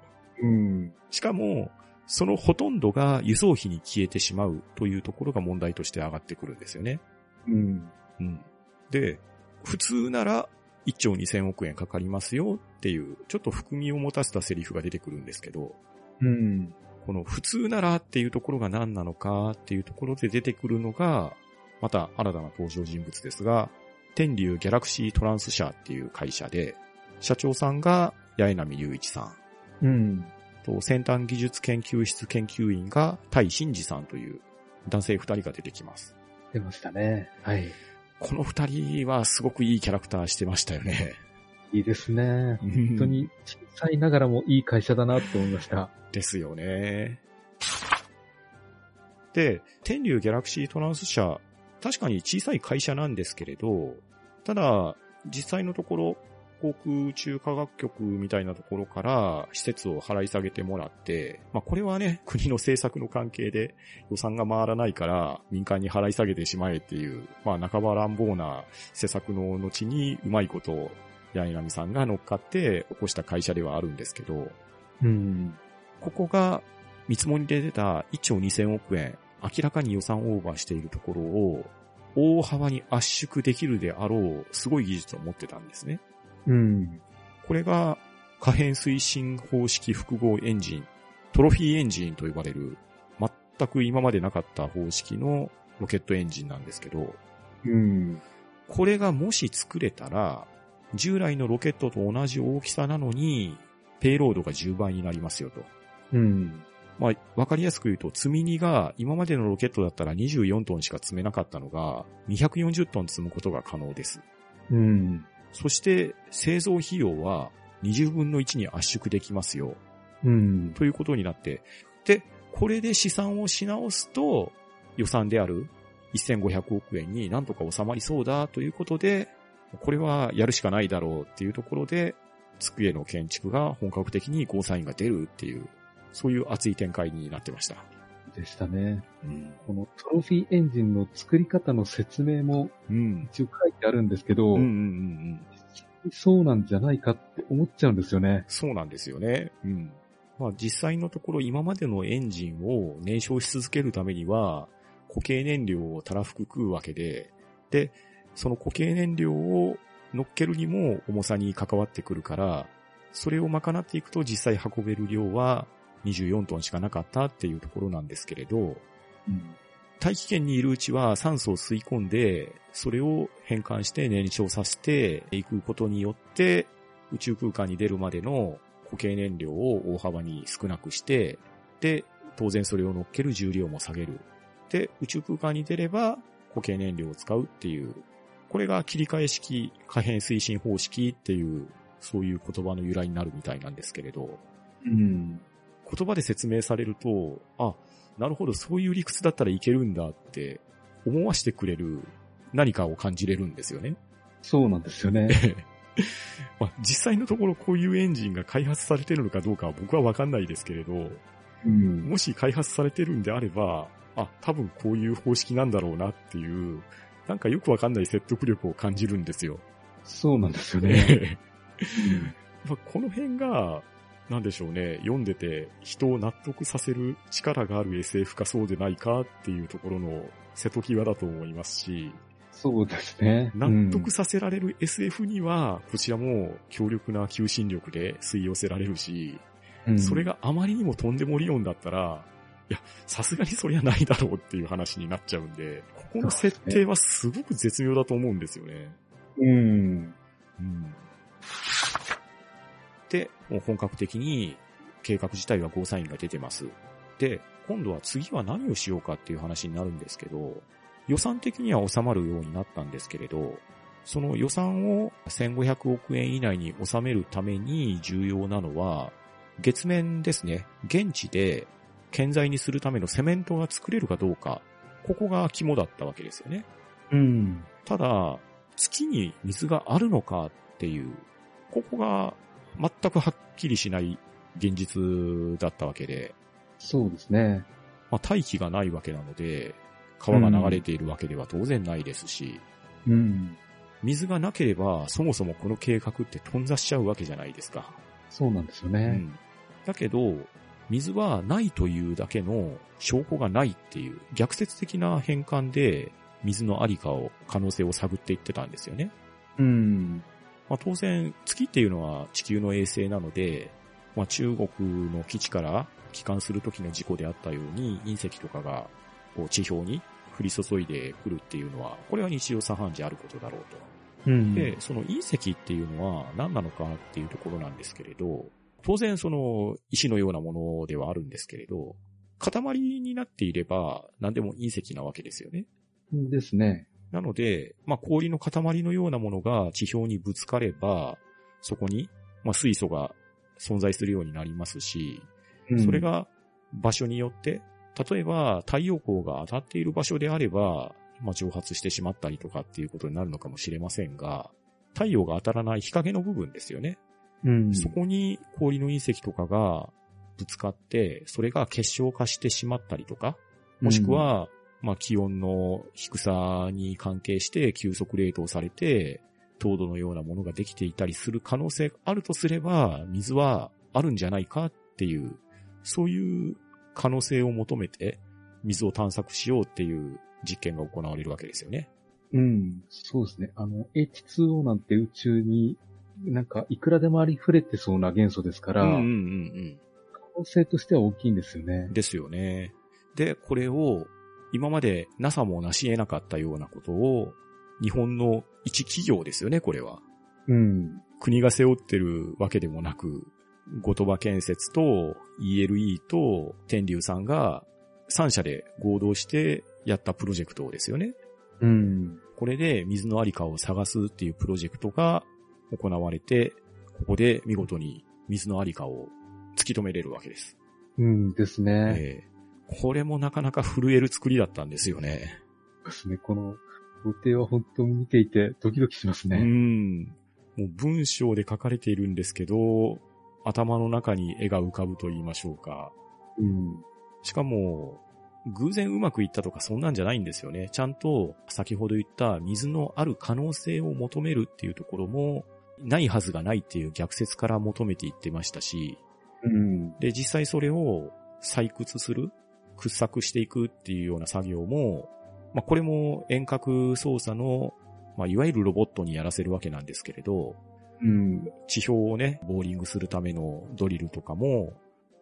B: うん。
A: しかも、そのほとんどが輸送費に消えてしまうというところが問題として上がってくるんですよね。
B: うん。
A: うん。で、普通なら1兆2000億円かかりますよっていう、ちょっと含みを持たせたセリフが出てくるんですけど、
B: うん。
A: この普通ならっていうところが何なのかっていうところで出てくるのが、また新たな登場人物ですが、天竜ギャラクシートランス社っていう会社で、社長さんが八重波雄一さん、
B: うん。
A: と先端技術研究室研究員が対真二さんという男性二人が出てきます。
B: 出ましたね。はい。
A: この二人はすごくいいキャラクターしてましたよね。
B: いいですね。
A: 本
B: 本当。に小さいながらもいい会社だなって思いました。
A: ですよね。で、天竜ギャラクシートランス社、確かに小さい会社なんですけれど、ただ、実際のところ、航空宇宙科学局みたいなところから施設を払い下げてもらって、まあこれはね、国の政策の関係で予算が回らないから民間に払い下げてしまえっていう、まあ半ば乱暴な施策の後にうまいこと、八重波さんが乗っかって起こした会社ではあるんですけど、
B: うん。
A: ここが見積もりで出た1兆2000億円、明らかに予算オーバーしているところを大幅に圧縮できるであろう、すごい技術を持ってたんですね。
B: うん。
A: これが可変推進方式複合エンジン、トロフィーエンジンと呼ばれる、全く今までなかった方式のロケットエンジンなんですけど、
B: うん。
A: これがもし作れたら、従来のロケットと同じ大きさなのに、ペイロードが10倍になりますよと。
B: うん。
A: まあ、わかりやすく言うと、積み荷が今までのロケットだったら24トンしか積めなかったのが、240トン積むことが可能です。
B: うん。
A: そして、製造費用は20分の1に圧縮できますよ。
B: うん。
A: ということになって、で、これで試算をし直すと、予算である1500億円になんとか収まりそうだということで、これはやるしかないだろうっていうところで、机の建築が本格的にゴーサインが出るっていう、そういう熱い展開になってました。
B: でしたね。
A: うん。
B: このトロフィーエンジンの作り方の説明も
A: うん。
B: 一応書いてあるんですけど、
A: うんうんうんうん。
B: そうなんじゃないかって思っちゃうんですよね。
A: そうなんですよね。うん。まあ実際のところ今までのエンジンを燃焼し続けるためには固形燃料をたらふく食うわけで、で、その固形燃料を乗っけるにも重さに関わってくるから、それを賄っていくと実際運べる量は24トンしかなかったっていうところなんですけれど、
B: うん。
A: 大気圏にいるうちは酸素を吸い込んで、それを変換して燃焼させていくことによって、宇宙空間に出るまでの固形燃料を大幅に少なくして、で、当然それを乗っける重量も下げる。で、宇宙空間に出れば固形燃料を使うっていう、これが切り替え式可変推進方式っていう、そういう言葉の由来になるみたいなんですけれど、
B: うん。
A: 言葉で説明されると、あ、なるほど、そういう理屈だったらいけるんだって思わせてくれる何かを感じれるんですよね。
B: そうなんですよね。
A: まあ、実際のところこういうエンジンが開発されてるのかどうかは僕はわかんないですけれど、
B: うん。
A: もし開発されてるんであれば、あ、多分こういう方式なんだろうなっていう、なんかよくわかんない説得力を感じるんですよ。
B: そうなんですよね。
A: まあ、この辺が、なんでしょうね、読んでて人を納得させる力がある SF かそうでないかっていうところの瀬戸際だと思いますし、
B: そうですね。
A: 納得させられる SF には、こちらも強力な求心力で吸い寄せられるし、
B: うん
A: それ、があまりにもとんでも理論だったら、いや、さすがにそりゃないだろうっていう話になっちゃうんで、ここの設定はすごく絶妙だと思うんですよね。
B: うん。
A: うん。で、もう本格的に計画自体はゴーサインが出てます。で、今度は次は何をしようかっていう話になるんですけど、予算的には収まるようになったんですけれど、その予算を1500億円以内に収めるために重要なのは、月面ですね、現地で建材にするためのセメントが作れるかどうか、ここが肝だったわけですよね。
B: うん。
A: ただ、月に水があるのかっていう、ここが全くはっきりしない現実だったわけで、
B: そうですね。
A: まあ、大気がないわけなので、川が流れているわけでは当然ないですし、
B: うん。
A: 水がなければそもそもこの計画って頓挫しちゃうわけじゃないですか。
B: そうなんですよね。
A: うん。だけど、水はないというだけの証拠がないっていう逆説的な変換で水のありかを、可能性を探っていってたんですよね。
B: うん。
A: まあ、当然、月っていうのは地球の衛星なので、まあ、中国の基地から帰還する時の事故であったように隕石とかがこう地表に降り注いでくるっていうのは、これは日常茶飯事あることだろうと。
B: うん。
A: で、その隕石っていうのは何なのかっていうところなんですけれど、当然その石のようなものではあるんですけれど、塊になっていれば何でも隕石なわけですよね。
B: ですね。
A: なので、まあ、氷の塊のようなものが地表にぶつかれば、そこに、まあ、水素が存在するようになりますし、
B: うん
A: それ、が場所によって、例えば太陽光が当たっている場所であれば、まあ、蒸発してしまったりとかっていうことになるのかもしれませんが、太陽が当たらない日陰の部分ですよね。
B: うん。
A: そこに氷の隕石とかがぶつかって、それが結晶化してしまったりとか、もしくは、まあ気温の低さに関係して急速冷凍されて、糖度のようなものができていたりする可能性があるとすれば、水はあるんじゃないかっていう、そういう可能性を求めて、水を探索しようっていう実験が行われるわけですよね。
B: うん。そうですね。あの、H2O なんて宇宙になんか、いくらでもありふれてそうな元素ですから、
A: うんうんうん
B: 可能性としては大きいんですよね
A: うん。。ですよね。で、これを、今まで NASA も成し得なかったようなことを、日本の一企業ですよね、これは。
B: うん。
A: 国が背負ってるわけでもなく、後鳥羽建設と ELE と天竜さんが3社で合同してやったプロジェクトですよね。
B: うん。
A: これで水のありかを探すっていうプロジェクトが行われて、ここで見事に水のありかを突き止めれるわけです。
B: うんですね。
A: えーこれもなかなか震える作りだったんですよね。
B: ですね。この工程は本当に見ていてドキドキします
A: う
B: ね。
A: ん。もう文章で書かれているんですけど、頭の中に絵が浮かぶと言いましょうか。
B: うん。
A: しかも、偶然うまくいったとかそんなんじゃないんですよね。ちゃんと先ほど言った水のある可能性を求めるっていうところも、ないはずがないっていう逆説から求めていってましたし、
B: うん。
A: で、実際それを採掘する、掘削していくっていうような作業も、まあこれも遠隔操作の、まあいわゆるロボットにやらせるわけなんですけれど、
B: うん。
A: 地表をね、ボーリングするためのドリルとかも、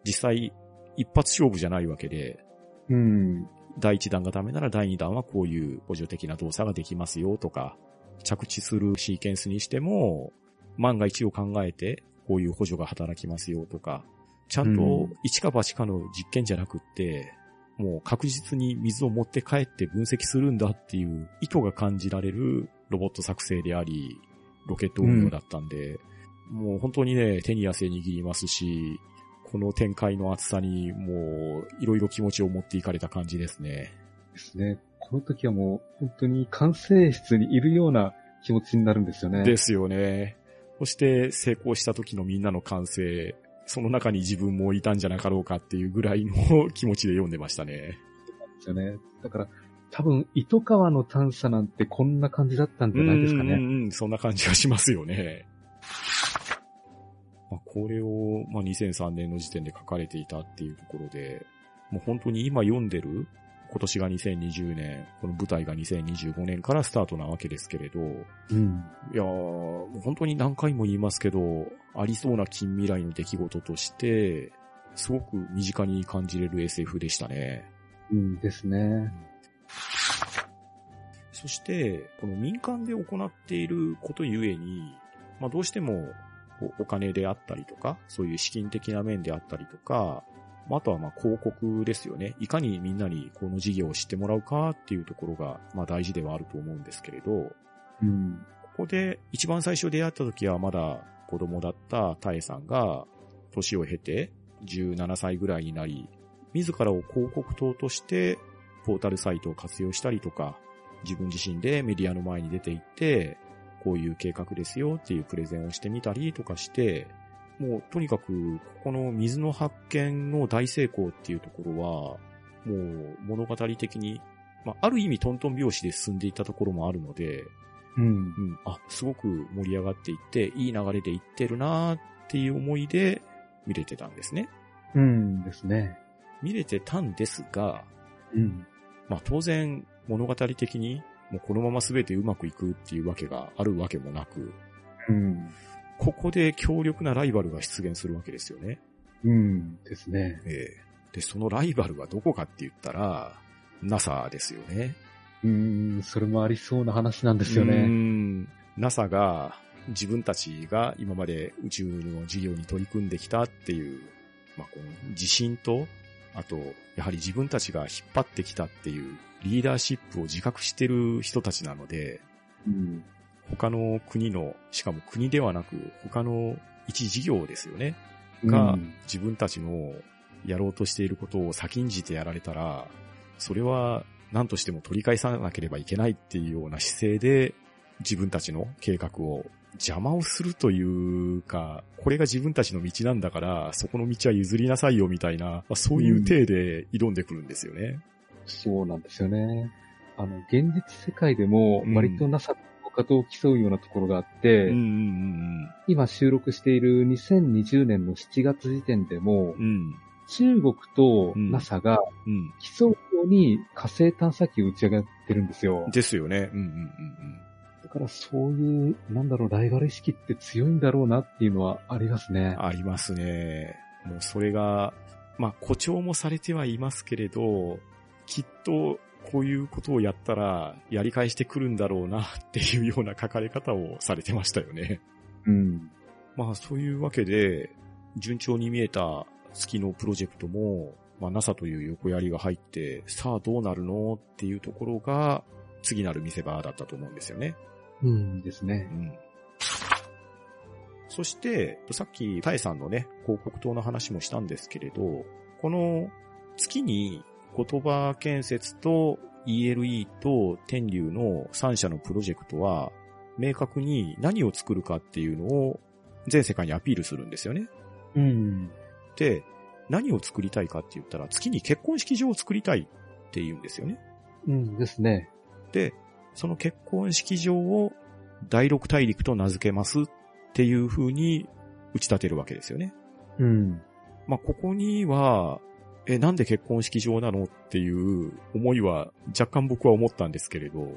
A: 実際一発勝負じゃないわけで、
B: うん。
A: 第1弾がダメなら第2弾はこういう補助的な動作ができますよとか、着地するシーケンスにしても、万が一を考えて、こういう補助が働きますよとか、ちゃんと
B: うん
A: 一か八かの実験じゃなくって、もう確実に水を持って帰って分析するんだっていう意図が感じられるロボット作成であり、ロケット運用だったんで、もう本当にね、手に汗握りますし、この展開の厚さにもういろいろ気持ちを持っていかれた感じですね。
B: ですね。この時はもう本当に完成室にいるような気持ちになるんですよね。
A: ですよね。そして成功した時のみんなの歓声、その中に自分もいたんじゃなかろうかっていうぐらいの気持ちで読んでましたね。
B: ですよね。だから、多分、糸川の探査なんてこんな感じだったんじゃないですかね。
A: うんそんな感じがしますよね。まあ、これを、まあ、2003年の時点で書かれていたっていうところで、もう本当に今読んでる、今年が2020年、この舞台が2025年からスタートなわけですけれど、
B: うん。
A: いや本当に何回も言いますけど、ありそうな近未来の出来事として、すごく身近に感じれる SF でしたね。
B: うんですね。
A: そして、この民間で行っていることゆえに、まあどうしてもお金であったりとか、そういう資金的な面であったりとか、まああとはまあ広告ですよね。いかにみんなにこの事業を知ってもらうかっていうところが、まあ大事ではあると思うんですけれど、
B: うん。
A: ここで一番最初出会った時はまだ子供だったタエさんが年を経て17歳ぐらいになり、自らを広告塔としてポータルサイトを活用したりとか、自分自身でメディアの前に出て行って、こういう計画ですよっていうプレゼンをしてみたりとかして、もうとにかくここの水の発見の大成功っていうところは、もう物語的に、まあ、ある意味トントン拍子で進んでいったところもあるので、
B: うん。
A: うん、あ、すごく盛り上がっていって、いい流れでいってるなーっていう思いで見れてたんですね。
B: うんですね。
A: 見れてたんですが、
B: うん。
A: まあ当然物語的にもうこのまま全てうまくいくっていうわけがあるわけもなく、
B: うん。
A: ここで強力なライバルが出現するわけですよね。
B: うんですね。
A: ええで、そのライバルはどこかって言ったら、NASA ですよね。
B: うん、それもありそうな話なんですよ
A: う
B: ね。
A: ん NASA が自分たちが今まで宇宙の事業に取り組んできたっていう、まあ、この自信と、あと、やはり自分たちが引っ張ってきたっていうリーダーシップを自覚してる人たちなので、
B: うん。
A: 他の国の、しかも国ではなく他の一事業ですよね。が
B: うん
A: 自分たちのやろうとしていることを先んじてやられたら、それは何としても取り返さなければいけないっていうような姿勢で自分たちの計画を邪魔をするというか、これが自分たちの道なんだから、そこの道は譲りなさいよみたいな、まあそういう体で挑んでくるんですよね。
B: そうなんですよね。あの、現実世界でも
A: うん
B: 割と NASA と他と競うようなところがあって、
A: うんうん
B: 今収録している2020年の7月時点でも
A: うんうん。う、ん。
B: 中国と
A: うん
B: NASA が
A: うん。
B: 競うように火星探査機を打ち上げてるんですよ。
A: ですよね。うんうんうん
B: からそういう、なんだろう、ライバル意識って強いんだろうなっていうのはありますね。
A: ありますね。もうそれが、まあ誇張もされてはいますけれど、きっとこういうことをやったらやり返してくるんだろうなっていうような書かれ方をされてましたよね。
B: うん。
A: まあそういうわけで、順調に見えた月のプロジェクトも、まあ NASA という横槍が入って、さあどうなるの？っていうところが、次なる見せ場だったと思うんですよね。
B: うんですね
A: う。ん。そして、さっき、タエさんのね、広告塔の話もしたんですけれど、この月に言葉建設と ELE と天竜の3社のプロジェクトは、明確に何を作るかっていうのを全世界にアピールするんですよね。
B: うん。
A: で、何を作りたいかって言ったら、月に結婚式場を作りたいって言うんですよね。
B: うんですね。
A: で、その結婚式場を第六大陸と名付けますっていう風に打ち立てるわけですよね。
B: うん。
A: まあ、ここには、え、なんで結婚式場なのっていう思いは若干僕は思ったんですけれど、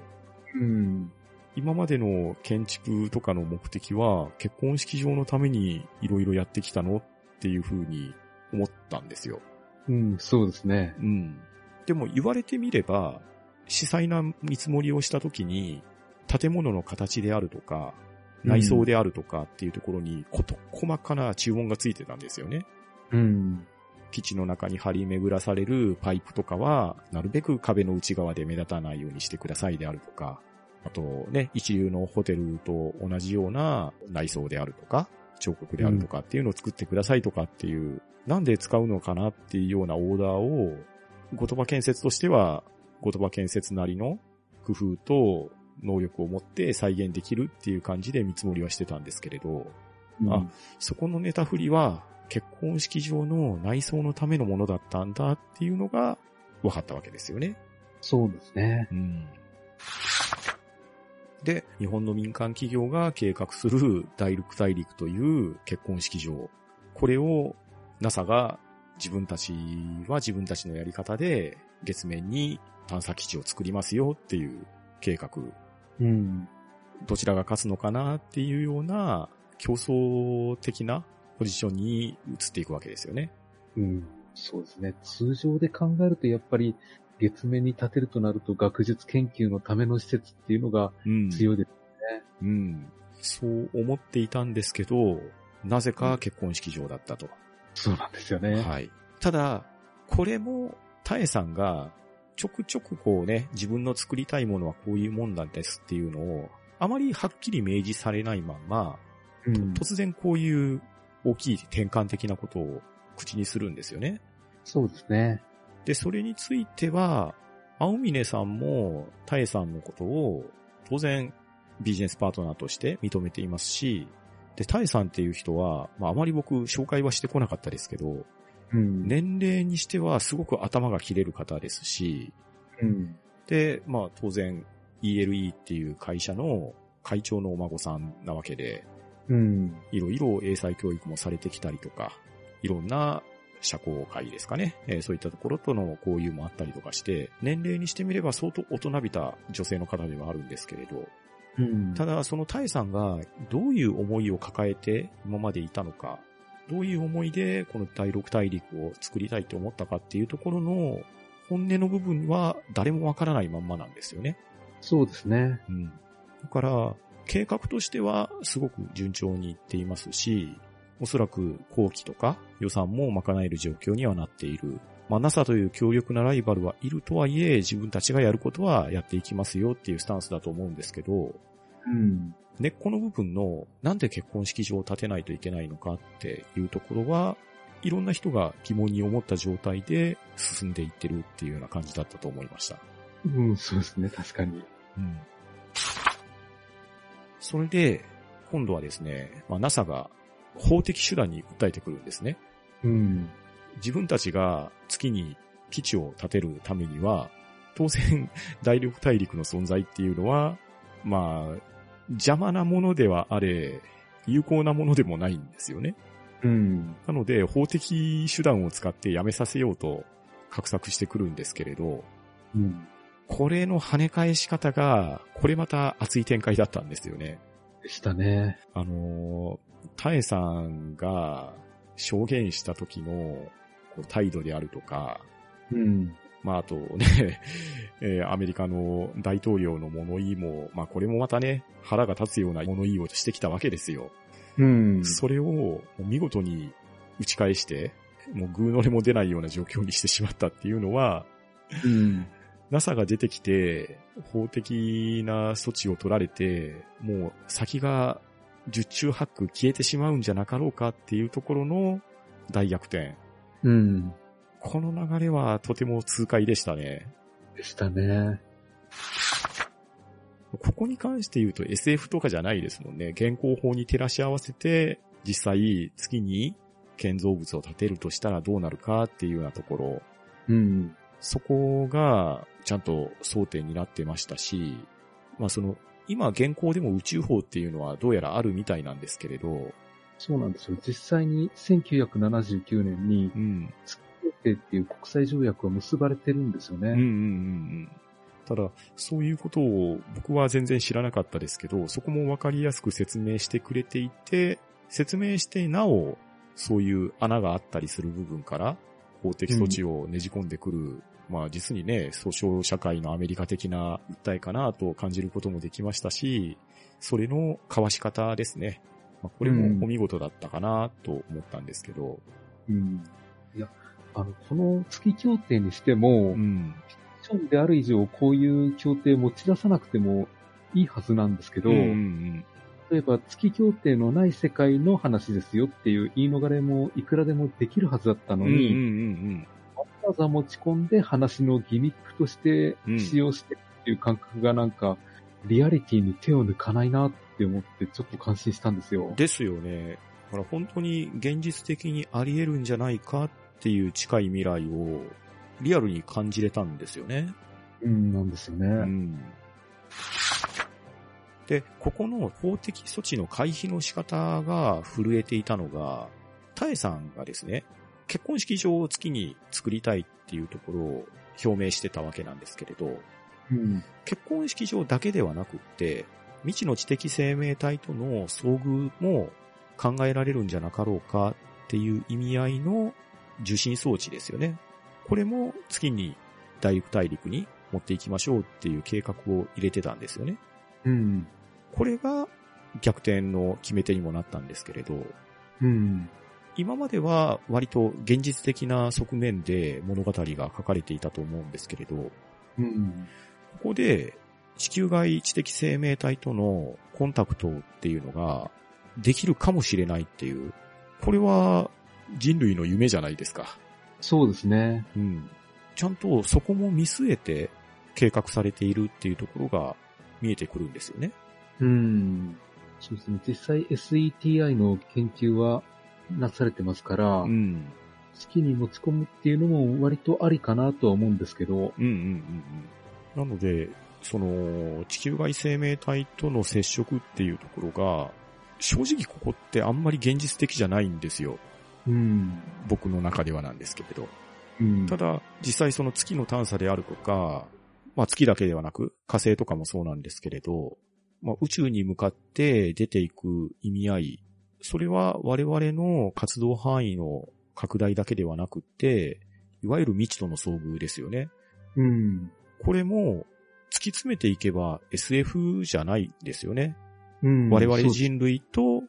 B: うん。
A: 今までの建築とかの目的は結婚式場のためにいろいろやってきたのっていう風に思ったんですよ。
B: うん、そうですね。
A: うん。でも言われてみれば、詳細な見積もりをしたときに、建物の形であるとか、内装であるとかっていうところに、こと細かな注文がついてたんですよね。
B: うん。
A: 基地の中に張り巡らされるパイプとかは、なるべく壁の内側で目立たないようにしてくださいであるとか、あとね、一流のホテルと同じような内装であるとか、彫刻であるとかっていうのを作ってくださいとかっていう、なんで使うのかなっていうようなオーダーを、言葉建設としては、言葉建設なりの工夫と能力を持って再現できるっていう感じで見積もりはしてたんですけれど、あそこのネタ振りは結婚式場の内装のためのものだったんだっていうのが分かったわけですよね。
B: そうですね。
A: うん。で、日本の民間企業が計画する大陸大陸という結婚式場。これを NASA が自分たちは自分たちのやり方で月面に探査基地を作りますよっていう計画。
B: うん。
A: どちらが勝つのかなっていうような競争的なポジションに移っていくわけですよね。
B: うん。そうですね。通常で考えると、やっぱり、月面に立てるとなると、学術研究のための施設っていうのが
A: うん
B: 強いです。
A: うん。そう思っていたんですけど、なぜか結婚式場だったと。
B: そうなんですよね。
A: はい。ただ、これも、タエさんが、ちょくちょくこうね、自分の作りたいものはこういうもんなんですっていうのを、あまりはっきり明示されないまんま、
B: うん。
A: 突然こういう大きい転換的なことを口にするんですよね。
B: そうですね。
A: で、それについては、青峰さんも、タエさんのことを、当然、ビジネスパートナーとして認めていますし、で、タエさんっていう人は、まあ、あまり僕、紹介はしてこなかったですけど、
B: うん。。
A: 年齢にしてはすごく頭が切れる方ですし、
B: うん。
A: で、まあ、当然、ELE っていう会社の会長のお孫さんなわけで、
B: うん。
A: いろいろ英才教育もされてきたりとか、いろんな社交会ですかね、えーそういったところとの交友もあったりとかして、年齢にしてみれば相当大人びた女性の方ではあるんですけれど、
B: うん。
A: ただそのタエさんがどういう思いを抱えて今までいたのか、どういう思いでこの第六大陸を作りたいと思ったかっていうところの本音の部分は誰もわからないまんまなんですよね。
B: そうですね。
A: うん。だから、計画としてはすごく順調にいっていますし、おそらく後期とか予算も賄える状況にはなっている。まあ NASA という強力なライバルはいるとはいえ、自分たちがやることはやっていきますよっていうスタンスだと思うんですけど、
B: うん。
A: 根っこの部分のなんで結婚式場を建てないといけないのかっていうところは、いろんな人が疑問に思った状態で進んでいってるっていうような感じだったと思いました。
B: うん、そうですね。確かに。
A: うん。それで、今度はですね、まあ、NASA が法的手段に訴えてくるんですね。
B: うん。
A: 自分たちが月に基地を建てるためには、当然、大陸大陸の存在っていうのは、まあ、邪魔なものではあれ、有効なものでもないんですよね。
B: うん。
A: なので、法的手段を使ってやめさせようと画策してくるんですけれど、
B: うん。
A: これの跳ね返し方が、これまた熱い展開だったんですよね。
B: でしたね。
A: あのー、タエさんが証言した時の態度であるとか、
B: うん。
A: まああとね、えーアメリカの大統領の物言いも、まあこれもまたね、腹が立つような物言いをしてきたわけですよ。
B: うん。
A: それを見事に打ち返して、もうグーの音も出ないような状況にしてしまったっていうのは、
B: うん。
A: NASA が出てきて、法的な措置を取られて、もう先が十中八九消えてしまうんじゃなかろうかっていうところの大逆転。
B: うん。
A: この流れはとても痛快でしたね。
B: でしたね。
A: ここに関して言うと SF とかじゃないですもんね。現行法に照らし合わせて、実際月に建造物を建てるとしたらどうなるかっていうようなところ。
B: うん。
A: そこがちゃんと争点になってましたし、まあその、今現行でも宇宙法っていうのはどうやらあるみたいなんですけれど、
B: そうなんですよ。実際に1979年に
A: うん。
B: 月協定っていう国際条約が結ばれてるんですよね。
A: うんうんうんうん。ただ、そういうことを僕は全然知らなかったですけど、そこもわかりやすく説明してくれていて、説明してなお、そういう穴があったりする部分から、法的措置をねじ込んでくる、まあ実にね、訴訟社会のアメリカ的な訴えかなと感じることもできましたし、それの交わし方ですね。まあ、これもお見事だったかなと思ったんですけど、
B: うん。いや、あの、この月協定にしても、
A: うん。
B: フィクションである以上、こういう協定持ち出さなくてもいいはずなんですけど、
A: うんうん
B: 例えば月協定のない世界の話ですよっていう言い逃れもいくらでもできるはずだった
A: うん。
B: の
A: うんうん
B: に、わざわざ持ち込んで話のギミックとして使用してっていう感覚がなんか、リアリティに手を抜かないなって思ってちょっと感心したんですよ
A: うん。。ですよね。だから本当に現実的にあり得るんじゃないかっていう近い未来をリアルに感じれたんですよね。
B: うん、なんですよね。
A: うん。で、ここの法的措置の回避の仕方が震えていたのが、タエさんがですね、結婚式場を月に作りたいっていうところを表明してたわけなんですけれど、
B: うん。
A: 結婚式場だけではなくって、未知の知的生命体との遭遇も考えられるんじゃなかろうかっていう意味合いの受信装置ですよね。これも月に大陸大陸に持っていきましょうっていう計画を入れてたんですよね。
B: うん。
A: これが逆転の決め手にもなったんですけれど、
B: うん。
A: 今までは割と現実的な側面で物語が書かれていたと思うんですけれど、
B: うん。
A: ここで地球外知的生命体とのコンタクトっていうのができるかもしれないっていう、これは人類の夢じゃないですか。
B: そうですね。
A: うん。ちゃんとそこも見据えて計画されているっていうところが見えてくるんですよね。
B: うん。そうですね。実際 SETI の研究はなされてますから、
A: うん。
B: 月に持ち込むっていうのも割とありかなとは思うんですけど、
A: うんうんうんうん。なので、その、地球外生命体との接触っていうところが、正直ここってあんまり現実的じゃないんですよ。
B: うん。
A: 僕の中ではなんですけれど。
B: うん。
A: ただ、実際その月の探査であるとか、まあ月だけではなく、火星とかもそうなんですけれど、まあ宇宙に向かって出ていく意味合い、それは我々の活動範囲の拡大だけではなくって、いわゆる未知との遭遇ですよね。
B: うん。
A: これも突き詰めていけば SF じゃないですよね。
B: うん。
A: 我々人類と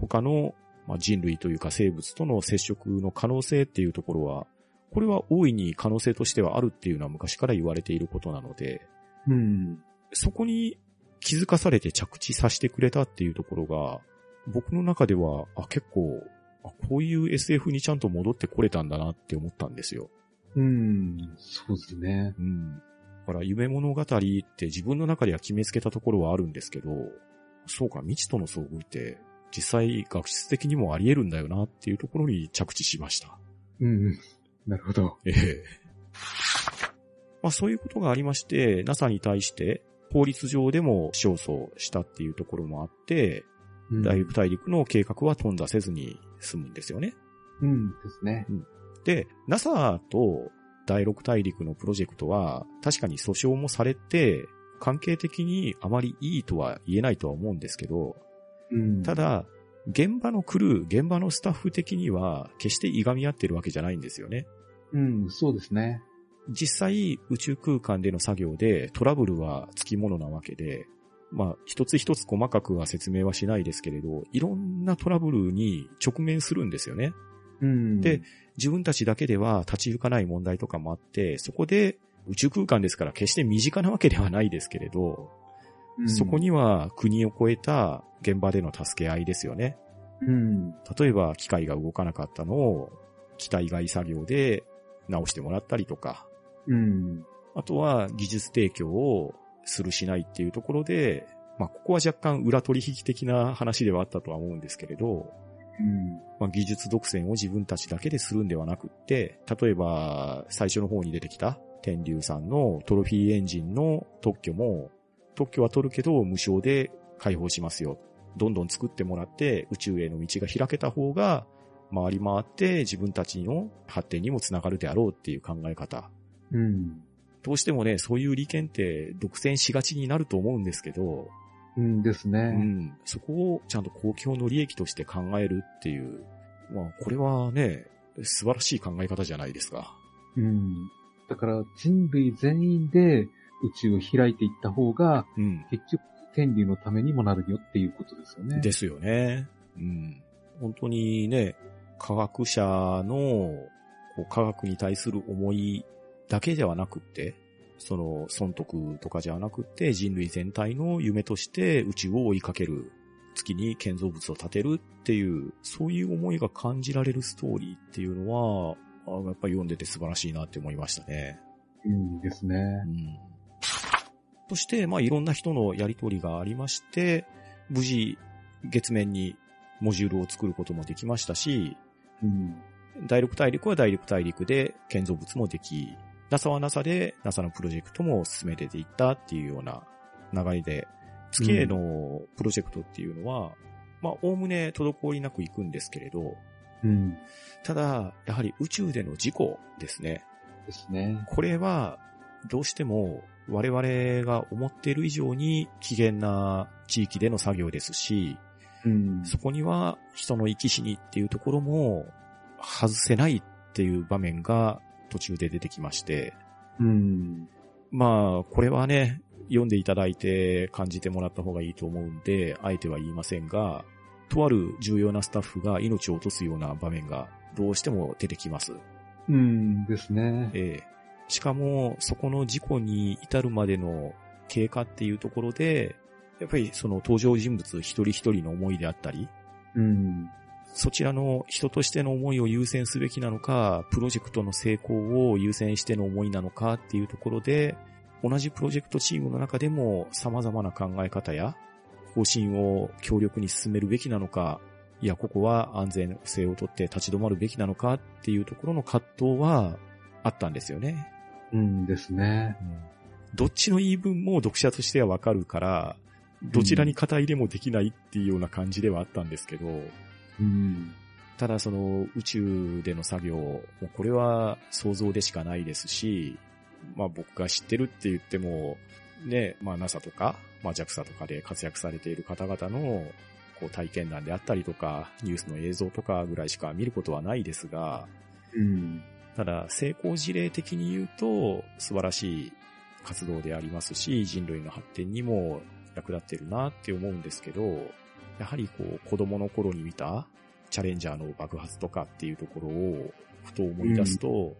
A: 他の、まあ、人類というか生物との接触の可能性っていうところは、これは大いに可能性としてはあるっていうのは昔から言われていることなので、
B: うん。
A: そこに気づかされて着地させてくれたっていうところが、僕の中では、あ、結構、あこういう SF にちゃんと戻ってこれたんだなって思ったんですよ。
B: うん。そうですね。
A: うん。だから夢物語って自分の中では決めつけたところはあるんですけど、そうか、未知との遭遇って実際学術的にもあり得るんだよなっていうところに着地しました。
B: うん。なるほど。
A: ええ。まあそういうことがありまして、NASA に対して法律上でも勝訴したっていうところもあって、
B: うん
A: 大陸大陸の計画は頓挫せずに済むんですよね。
B: うんですね。
A: で、NASA と第六大陸のプロジェクトは、確かに訴訟もされて、関係的にあまりいいとは言えないとは思うんですけど、
B: うん。
A: た、だ、現場のクルー、現場のスタッフ的には、決していがみ合ってるわけじゃないんですよね。
B: うん、そうですね。
A: 実際、宇宙空間での作業でトラブルはつきものなわけで、まあ、一つ一つ細かくは説明はしないですけれど、いろんなトラブルに直面するんですよね。
B: うん。
A: で、自分たちだけでは立ち行かない問題とかもあって、そこで宇宙空間ですから決して身近なわけではないですけれど、
B: うん
A: そこ、には国を超えた現場での助け合いですよね。
B: うん。
A: 例えば機械が動かなかったのを機体外作業で直してもらったりとか、
B: うん。
A: あとは技術提供をするしないっていうところで、まあここは若干裏取引的な話ではあったとは思うんですけれど、
B: うん。
A: まあ、技術独占を自分たちだけでするんではなくって、例えば最初の方に出てきた天竜さんのトロフィーエンジンの特許も、特許は取るけど無償で開放しますよ。どんどん作ってもらって宇宙への道が開けた方が回り回って自分たちの発展にもつながるであろうっていう考え方。
B: うん。
A: どうしてもね、そういう利権って独占しがちになると思うんですけど、
B: うんです
A: う
B: ね。
A: ん、そこをちゃんと公共の利益として考えるっていう、まあ、これはね、素晴らしい考え方じゃないですか。
B: うん。だから人類全員で宇宙を開いていった方が、
A: うん。
B: 結局天竜のためにもなるよっていうことですよね。
A: ですよね。うん。本当にね、科学者のこう科学に対する思いだけではなくって、その損得とかじゃなくって人類全体の夢として宇宙を追いかける、月に建造物を建てるっていう、そういう思いが感じられるストーリーっていうのは、あやっぱり読んでて素晴らしいなって思いましたね。
B: うんですね。
A: うんそして、まあ、いろんな人のやりとりがありまして、無事、月面にモジュールを作ることもできましたし、
B: うん。
A: 第六大陸は第六大陸で建造物もでき、NASA は NASA で NASA のプロジェクトも進めていったっていうような流れで、月へのプロジェクトっていうのは、まあ、おおむね滞りなく行くんですけれど、
B: うん。
A: ただ、やはり宇宙での事故ですね。
B: ですね。
A: これは、どうしても我々が思っている以上に危険な地域での作業ですし、
B: うん。
A: そこには人の生き死にっていうところも外せないっていう場面が途中で出てきまして、
B: うん。
A: まあ、これはね、読んでいただいて感じてもらった方がいいと思うんで、あえては言いませんが、とある重要なスタッフが命を落とすような場面がどうしても出てきます。
B: うんですね。
A: ええしかも、そこの事故に至るまでの経過っていうところで、やっぱりその登場人物一人一人の思いであったり、
B: うん。
A: そちらの人としての思いを優先すべきなのか、プロジェクトの成功を優先しての思いなのかっていうところで、同じプロジェクトチームの中でも様々な考え方や方針を強力に進めるべきなのか、いや、ここは安全性をとって立ち止まるべきなのかっていうところの葛藤はあったんですよね。
B: うんですね。
A: どっちの言い分も読者としてはわかるから、どちらに肩入れもできないっていうような感じではあったんですけど、
B: うん。
A: ただその宇宙での作業、もうこれは想像でしかないですし、まあ僕が知ってるって言っても、ね、まあ NASA とか、まあ JAXA とかで活躍されている方々のこう体験談であったりとか、ニュースの映像とかぐらいしか見ることはないですが、
B: うん。
A: ただ成功事例的に言うと素晴らしい活動でありますし、人類の発展にも役立ってるなって思うんですけど、やはりこう子供の頃に見たチャレンジャーの爆発とかっていうところをふと思い出すと、やっ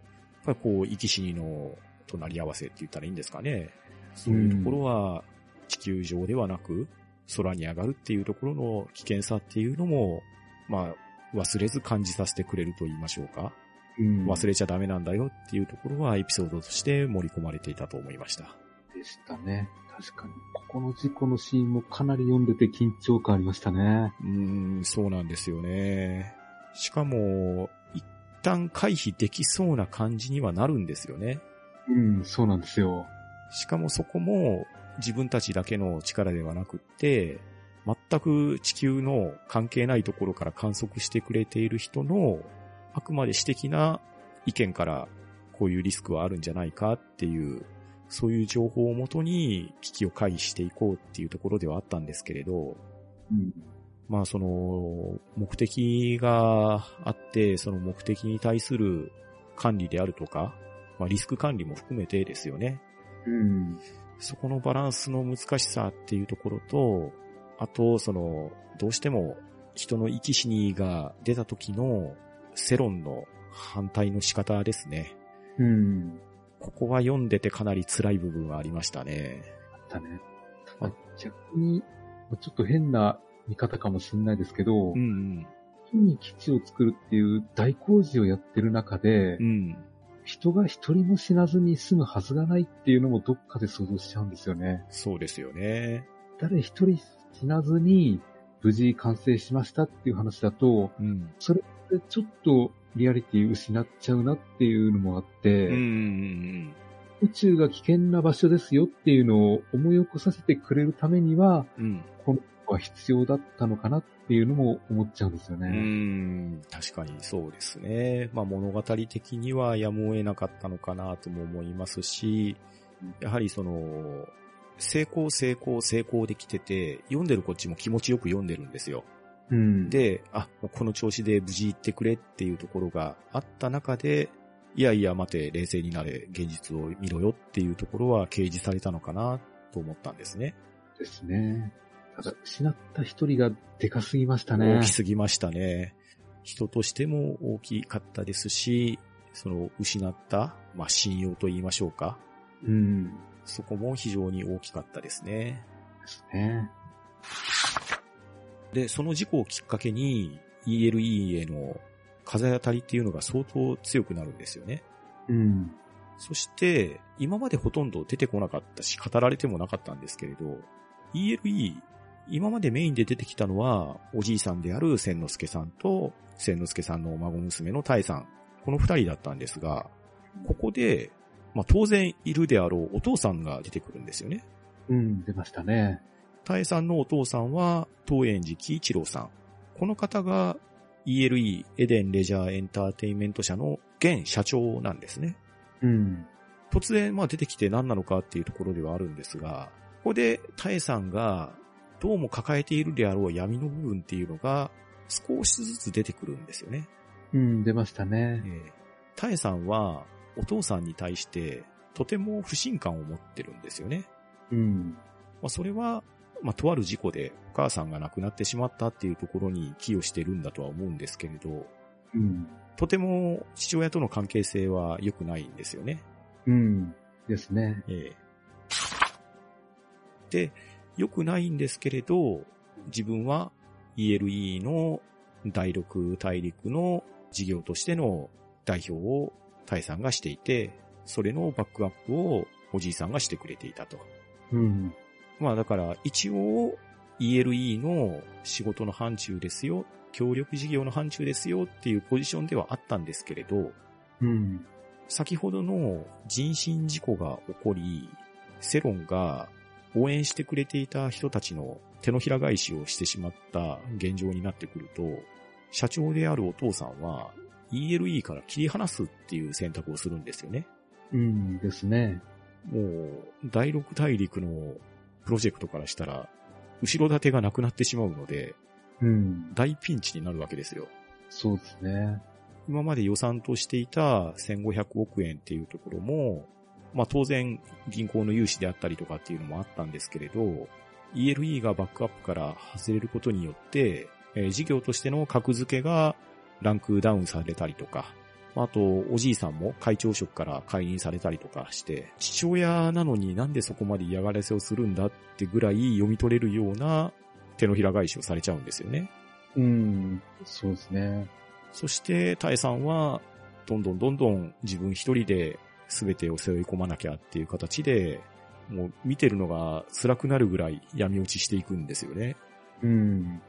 A: ぱりこう生き死にの隣り合わせって言ったらいいんですかね。そういうところは地球上ではなく空に上がるっていうところの危険さっていうのも、まあ忘れず感じさせてくれると言いましょうか。
B: うん。
A: 忘れちゃダメなんだよっていうところはエピソードとして盛り込まれていたと思いました。
B: でしたね。確かに。ここの事故のシーンもかなり読んでて緊張感ありましたね。
A: うーん、そうなんですよね。しかも、一旦回避できそうな感じにはなるんですよね。
B: うん、そうなんですよ。
A: しかもそこも自分たちだけの力ではなくって、全く地球の関係ないところから観測してくれている人の、あくまで私的な意見からこういうリスクはあるんじゃないかっていう、そういう情報をもとに危機を回避していこうっていうところではあったんですけれど、
B: うん。
A: まあその、目的があって、その目的に対する管理であるとか、まあリスク管理も含めてですよね。
B: うん。
A: そこのバランスの難しさっていうところと、あと、その、どうしても人の生き死にが出た時の世論の反対の仕方ですね。
B: うん。
A: ここは読んでてかなり辛い部分はありましたね。
B: だね。ただ逆に、ちょっと変な見方かもしれないですけど、
A: うん
B: 木に基地を作るっていう大工事をやってる中で、
A: うん。うん。
B: 人が一人も死なずに済むはずがないっていうのもどっかで想像しちゃうんですよね。
A: そうですよね。
B: 誰一人死なずに無事完成しましたっていう話だと、
A: うん。
B: それってちょっとリアリティ失っちゃうなっていうのもあって、
A: うんうん
B: 宇宙が危険な場所ですよっていうのを思い起こさせてくれるためには、
A: うん。うん。
B: この子は必要だったのかなっていうのも思っちゃうんですよ
A: う
B: ね。
A: ん、確かにそうですね。まあ物語的にはやむを得なかったのかなとも思いますし、やはりその、成功成功成功できてて、読んでるこっちも気持ちよく読んでるんですよ。
B: うん。
A: で、あ、この調子で無事行ってくれっていうところがあった中で、いやいや待て、冷静になれ、現実を見ろよっていうところは掲示されたのかなと思ったんですね。
B: ですね。ただ、失った一人がでかすぎましたね
A: 大き。すぎましたね。人としても大きかったですし、その失った、まあ、信用と言いましょうか。
B: うん。
A: そこも非常に大きかったですね。
B: ですね。
A: で、その事故をきっかけに ELE への風当たりっていうのが相当強くなるんですよね。
B: うん。
A: そして、今までほとんど出てこなかったし、語られてもなかったんですけれど、ELE、今までメインで出てきたのは、おじいさんである千之助さんと、千之助さんの孫娘の大さん。この二人だったんですが、ここで、まあ当然いるであろうお父さんが出てくるんですよね。
B: うん、出ましたね。
A: 大さんのお父さんは、東園寺喜一郎さん。この方が ELE エデンレジャーエンターテインメント社の現社長なんですね。
B: うん。
A: 突然、まあ出てきて何なのかっていうところではあるんですが、ここで、タエさんが、どうも抱えているであろう闇の部分っていうのが、少しずつ出てくるんですよね。
B: うん、出ましたね。
A: ええタエさんは、お父さんに対して、とても不信感を持ってるんですよね。
B: うん。
A: まあそれは、まあとある事故でお母さんが亡くなってしまったっていうところに寄与してるんだとは思うんですけれど、
B: うん。
A: とても父親との関係性は良くないんですよね。
B: うん。ですね。
A: ええで、良くないんですけれど、自分は ELE の第六大陸の事業としての代表をタイさんがしていて、それのバックアップをおじいさんがしてくれていたと。
B: うん。
A: まあだから一応 ELE の仕事の範疇ですよ、協力事業の範疇ですよっていうポジションではあったんですけれど、
B: うん。
A: 先ほどの人身事故が起こり、世論が応援してくれていた人たちの手のひら返しをしてしまった現状になってくると、社長であるお父さんは ELE から切り離すっていう選択をするんですよね。
B: うん。ですね。
A: もう、第六大陸のプロジェクトからしたら、後ろ盾がなくなってしまうので、
B: うん。
A: 大ピンチになるわけですよ。
B: そうですね。
A: 今まで予算としていた1500億円っていうところも、まあ当然銀行の融資であったりとかっていうのもあったんですけれど、ELE がバックアップから外れることによって、えー事業としての格付けがランクダウンされたりとか、あと、おじいさんも会長職から解任されたりとかして、父親なのになんでそこまで嫌がらせをするんだってぐらい読み取れるような手のひら返しをされちゃうんですよね。
B: うん。そうですね。
A: そして、タエさんは、どんどんどんどん自分一人で全てを背負い込まなきゃっていう形で、もう見てるのが辛くなるぐらい闇落ちしていくんですよね。
B: うん。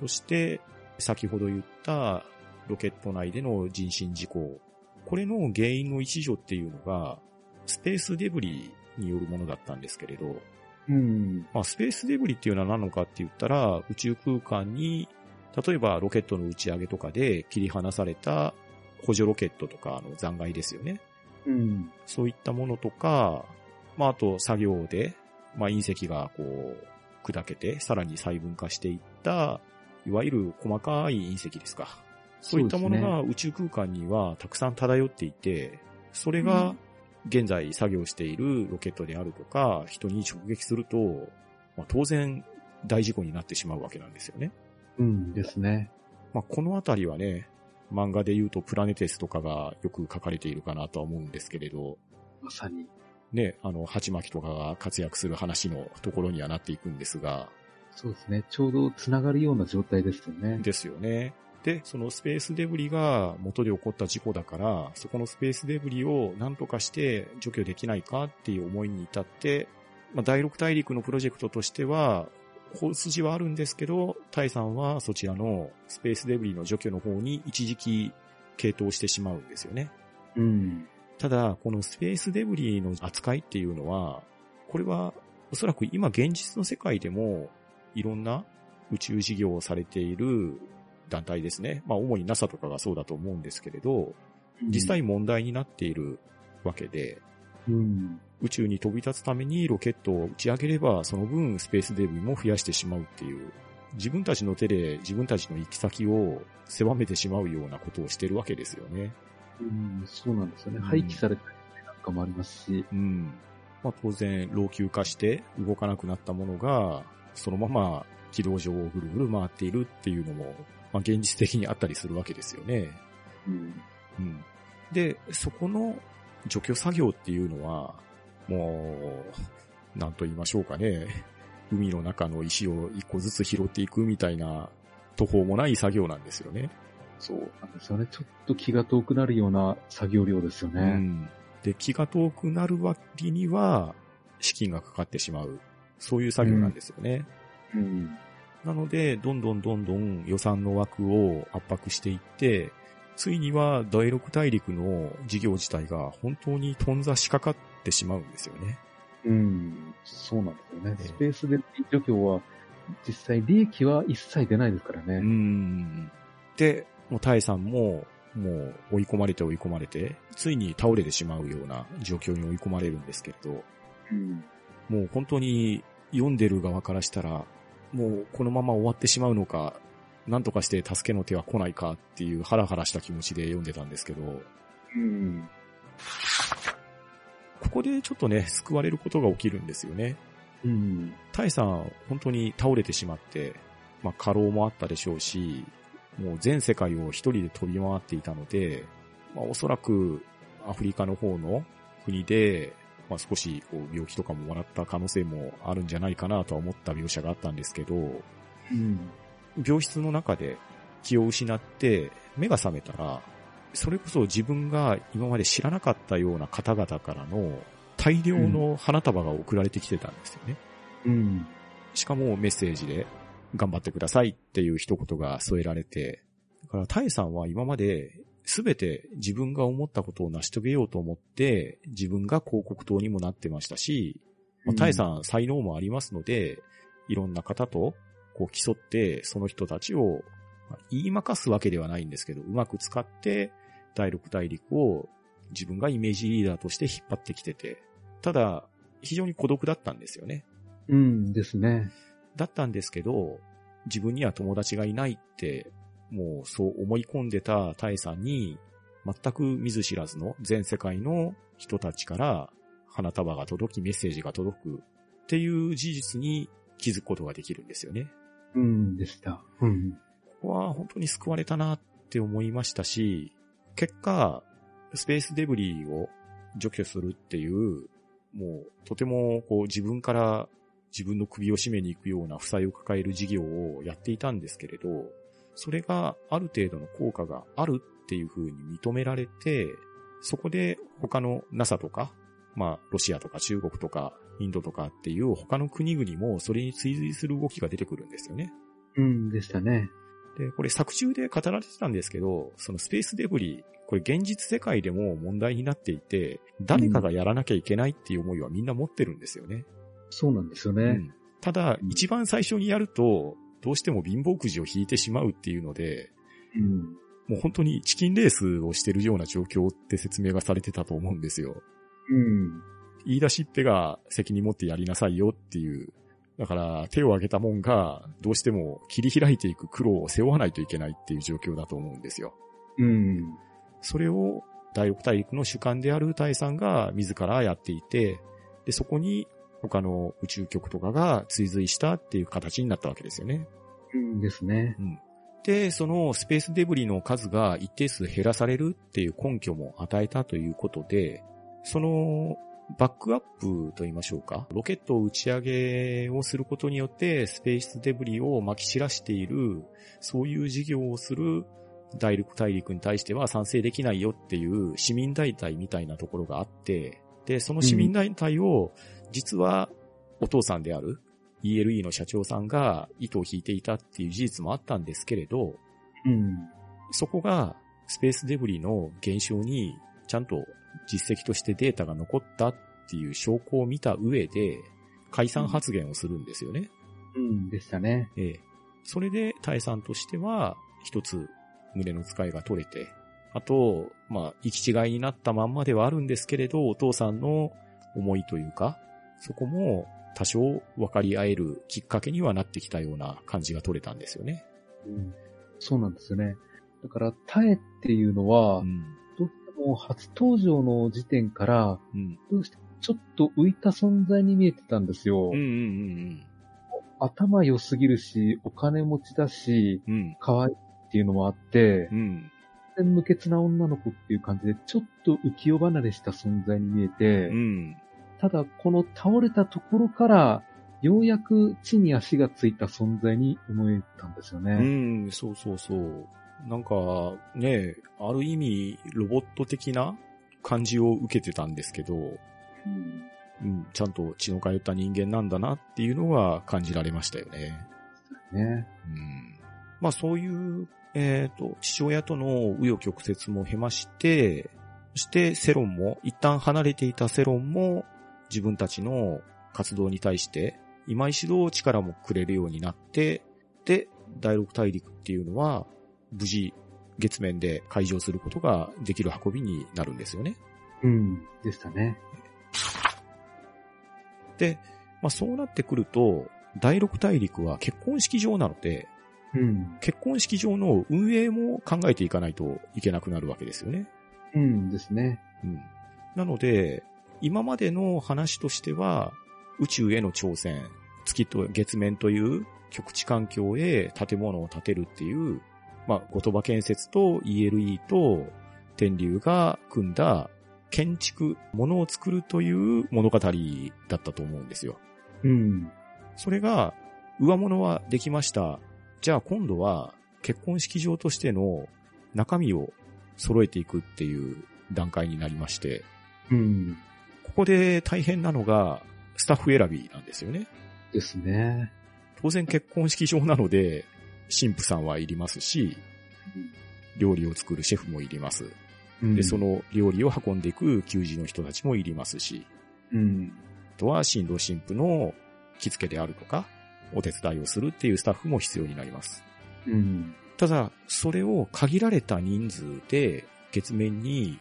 A: そして、先ほど言ったロケット内での人身事故。これの原因の一助っていうのが、スペースデブリによるものだったんですけれど、
B: うん。
A: まあ、スペースデブリっていうのは何なのかって言ったら、宇宙空間に、例えばロケットの打ち上げとかで切り離された補助ロケットとかの残骸ですよね。
B: うん。
A: そういったものとか、まあ、あと作業で、まあ、隕石がこう、砕けて、さらに細分化していった、いわゆる細かい隕石ですか。そういったものが宇宙空間にはたくさん漂っていて、それが現在作業しているロケットであるとか、人に直撃すると、まあ、当然大事故になってしまうわけなんですよね。
B: うんですね。
A: まあ、このあたりはね、漫画で言うとプラネテスとかがよく書かれているかなとは思うんですけれど、
B: まさに。
A: ね、あの、鉢巻きとかが活躍する話のところにはなっていくんですが、
B: そうですね。ちょうど繋がるような状態ですよね。
A: ですよね。で、そのスペースデブリが元で起こった事故だから、そこのスペースデブリを何とかして除去できないかっていう思いに至って、まあ、第六大陸のプロジェクトとしては、大筋はあるんですけど、タイさんはそちらのスペースデブリの除去の方に一時期傾倒してしまうんですよね。
B: うん。
A: ただ、このスペースデブリの扱いっていうのは、これはおそらく今現実の世界でもいろんな宇宙事業をされている団体ですね。まあ主に NASA とかがそうだと思うんですけれど、実際問題になっているわけで、
B: うん。
A: 宇宙に飛び立つためにロケットを打ち上げれば、その分スペースデブリも増やしてしまうっていう、自分たちの手で自分たちの行き先を狭めてしまうようなことをしてるわけですよね。
B: うん、そうなんですよね。
A: うん
B: 廃棄されたりなんかもありますし。
A: うん。まあ当然、老朽化して動かなくなったものが、そのまま軌道上をぐるぐる回っているっていうのも、まあ現実的にあったりするわけですよね。
B: うん。
A: うん。で、そこの除去作業っていうのは、もう、なんと言いましょうかね。海の中の石を一個ずつ拾っていくみたいな途方もない作業なんですよね。
B: そうなんですよね。ちょっと気が遠くなるような作業量ですよ
A: う
B: ね。
A: ん。で、気が遠くなる割には、資金がかかってしまう。そういう作業なんですよね。
B: うん。
A: なので、どんどんどんどん予算の枠を圧迫していって、ついには第六大陸の事業自体が本当に頓挫しかかってしまうんですよね。
B: うん。そうなんですよね。
A: ええ
B: スペースで除去は、実際利益は一切出ないですから
A: う
B: ね。
A: ん。で、もうタイさんも、もう追い込まれて追い込まれて、ついに倒れてしまうような状況に追い込まれるんですけれど、
B: うん。
A: もう本当に読んでる側からしたら、もうこのまま終わってしまうのか、なんとかして助けの手は来ないかっていうハラハラした気持ちで読んでたんですけど、
B: うん。
A: ここでちょっとね、救われることが起きるんですよね。
B: うん。
A: タイさん、本当に倒れてしまって、まあ過労もあったでしょうし、もう全世界を一人で飛び回っていたので、まあおそらくアフリカの方の国で、まあ少しこう病気とかももらった可能性もあるんじゃないかなとは思った描写があったんですけど、
B: うん。
A: 病室の中で気を失って目が覚めたら、それこそ自分が今まで知らなかったような方々からの大量の花束が送られてきてたんですよね。
B: うん。
A: しかもメッセージで頑張ってくださいっていう一言が添えられて、だからタイさんは今まで全て自分が思ったことを成し遂げようと思って自分が広告塔にもなってましたし、まあ、タイさん才能もありますので、いろんな方とこう競ってその人たちをまあ言いまかすわけではないんですけど、うまく使って第六大陸を自分がイメージリーダーとして引っ張ってきてて、ただ非常に孤独だったんですよね。
B: うんですね。
A: だったんですけど、自分には友達がいないって、もうそう思い込んでたタイさんに、全く見ず知らずの全世界の人たちから花束が届きメッセージが届くっていう事実に気づくことができるんですよね。
B: うんでした。うん。
A: ここは本当に救われたなって思いましたし、結果、スペースデブリを除去するっていう、もうとてもこう自分から自分の首を絞めに行くような負債を抱える事業をやっていたんですけれど、それがある程度の効果があるっていう風に認められて、そこで他の NASA とか、まあロシアとか中国とかインドとかっていう他の国々もそれに追随する動きが出てくるんですよね。
B: うんでしたね。
A: で、これ作中で語られてたんですけど、そのスペースデブリ、これ現実世界でも問題になっていて、誰かがやらなきゃいけないっていう思いはみんな持ってるんですよね。
B: そうなんですよね。
A: うんただ
B: う、ん
A: 一番最初にやると、どうしても貧乏くじを引いてしまうっていうので、
B: うん。
A: もう本当にチキンレースをしてるような状況って説明がされてたと思うんですよ。
B: うん。
A: 言い出しっぺが責任持ってやりなさいよっていう。だから手を挙げたもんがどうしても切り開いていく苦労を背負わないといけないっていう状況だと思うんですよ。
B: うん。
A: それを第六大陸の主観である大さんが自らやっていて、で、そこに他の宇宙局とかが追随したっていう形になったわけですよね。
B: うんですね。
A: うん。で、そのスペースデブリの数が一定数減らされるっていう根拠も与えたということで、そのバックアップと言いましょうか。ロケットを打ち上げをすることによってスペースデブリを撒き散らしている、そういう事業をする大陸大陸に対しては賛成できないよっていう市民団体みたいなところがあって、で、その市民団体を実はお父さんである ELE の社長さんが糸を引いていたっていう事実もあったんですけれど、
B: うん。
A: そこがスペースデブリの減少にちゃんと実績としてデータが残ったっていう証拠を見た上で解散発言をするんですよね。
B: うんでしたね。
A: ええ。それで大さんとしては一つ胸の使いが取れて、あと、まあ、行き違いになったまんまではあるんですけれど、お父さんの思いというか、そこも多少分かり合えるきっかけにはなってきたような感じが取れたんですよね。
B: うん。そうなんですよね。だから、タエっていうのは、
A: うん。
B: どうしても初登場の時点から、
A: うん。
B: どうしてもちょっと浮いた存在に見えてたんですよ。
A: うんうん
B: 頭良すぎるし、お金持ちだし、
A: うんうん。うん。
B: 可愛いっていうのもあって
A: う、ん。
B: 無欠な女の子っていう感じで、ちょっと浮世離れした存在に見えて、
A: うん。
B: ただこの倒れたところから、ようやく地に足がついた存在に思えたんですよ
A: う
B: ね。
A: ん、そうそうそう。なんか、ね、ある意味、ロボット的な感じを受けてたんですけど、
B: うん
A: うん、ちゃんと血の通った人間なんだなっていうのが感じられましたよね。
B: ね。
A: うん。まあそういう、えっ、と、父親との紆余曲折も経まして、そして世論も、一旦離れていた世論も、自分たちの活動に対して、今一度力もくれるようになって、で、第六大陸っていうのは、無事、月面で開場することができる運びになるんですよね。
B: うん。でしたね。
A: で、まあそうなってくると、第六大陸は結婚式場なので、
B: うん。
A: 結婚式場の運営も考えていかないといけなくなるわけですよね。
B: うんですね。
A: うん。なので、今までの話としては、宇宙への挑戦、月と月面という極地環境へ建物を建てるっていう、まあ、ゴトバ建設と ELE と天竜が組んだ建築、ものを作るという物語だったと思うんですよ。
B: うん。
A: それが、上物はできました。じゃあ今度は結婚式場としての中身を揃えていくっていう段階になりまして、
B: うん。
A: ここで大変なのがスタッフ選びなんですよね。
B: ですね。
A: 当然結婚式場なので、神父さんはいりますし、料理を作るシェフもいります。
B: うん
A: で、そ、の料理を運んでいく給仕の人たちもいりますし、
B: うん。
A: あとは新郎新婦の着付けであるとか、お手伝いをするっていうスタッフも必要になります。
B: うん。
A: ただ、それを限られた人数で月面に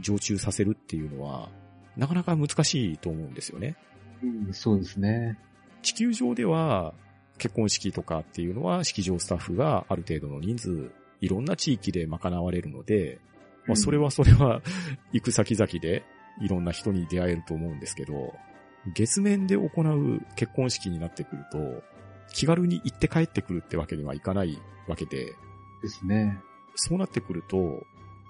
A: 常駐させるっていうのは、なかなか難しいと思うんですよね。
B: うん。そうですね。
A: 地球上では結婚式とかっていうのは式場スタッフがある程度の人数、いろんな地域で賄われるので、まあそれはそれは行く先々でいろんな人に出会えると思うんですけど、月面で行う結婚式になってくると、気軽に行って帰ってくるってわけにはいかないわけで、
B: ですね。
A: そうなってくると、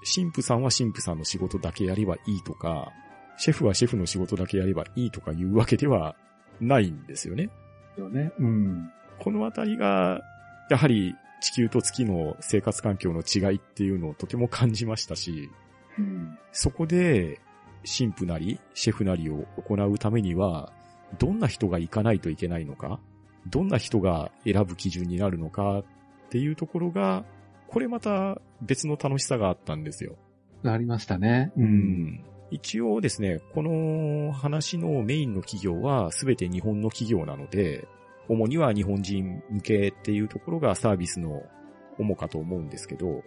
A: 神父さんは神父さんの仕事だけやればいいとか、シェフはシェフの仕事だけやればいいとかいうわけではないんですよね。
B: よね。うん。
A: このあたりが、やはり地球と月の生活環境の違いっていうのをとても感じましたし、
B: うん。
A: そこで神父なりシェフなりを行うためには、どんな人が行かないといけないのか、どんな人が選ぶ基準になるのかっていうところが、これまた別の楽しさがあったんですよ。
B: ありましたね。う。
A: うん一応ですね、この話のメインの企業は全て日本の企業なので、主には日本人向けっていうところがサービスの主かと思うんですけど、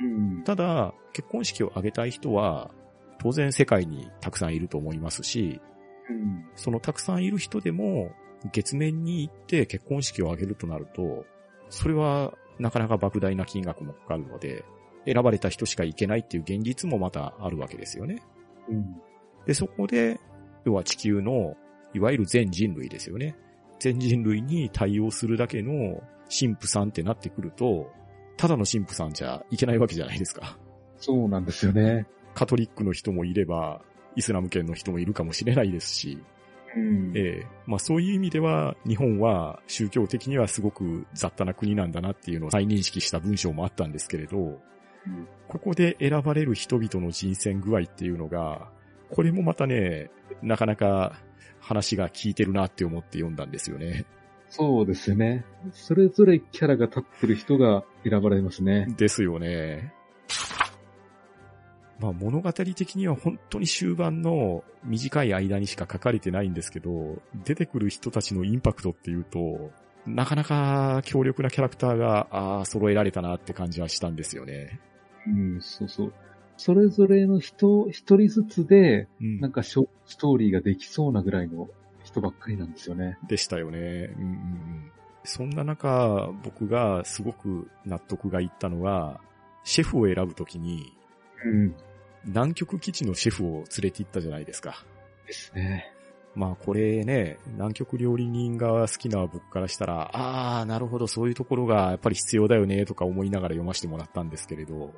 B: うん。
A: ただ、結婚式を挙げたい人は、当然世界にたくさんいると思いますし、
B: うん。
A: そのたくさんいる人でも、月面に行って結婚式を挙げるとなると、それはなかなか莫大な金額もかかるので、選ばれた人しか行けないっていう現実もまたあるわけですよね。
B: うん。
A: で、そこで、要は地球の、いわゆる全人類ですよね。全人類に対応するだけの神父さんってなってくると、ただの神父さんじゃいけないわけじゃないですか。
B: そうなんですよね。
A: カトリックの人もいれば、イスラム圏の人もいるかもしれないですし、
B: うん。
A: ええまあそういう意味では、日本は宗教的にはすごく雑多な国なんだなっていうのを再認識した文章もあったんですけれど、
B: うん
A: ここで選ばれる人々の人選具合っていうのが、これもまたね、なかなか話が効いてるなって思って読んだんですよね。
B: そうですよね。それぞれキャラが立ってる人が選ばれますね。
A: ですよね。まあ物語的には本当に終盤の短い間にしか書かれてないんですけど、出てくる人たちのインパクトっていうと、なかなか強力なキャラクターが、ああ、揃えられたなって感じはしたんですよね。
B: うん、そうそう。それぞれの人、一人ずつで、
A: うん
B: なんかショストーリーができそうなぐらいの人ばっかりなんですよね。
A: でしたよね。うんうんうん、そんな中、僕がすごく納得がいったのは、シェフを選ぶときに、
B: うん。
A: 南極基地のシェフを連れて行ったじゃないですか。
B: ですね。
A: まあこれね、南極料理人が好きな僕からしたら、ああ、なるほど、そういうところがやっぱり必要だよね、とか思いながら読ませてもらったんですけれど、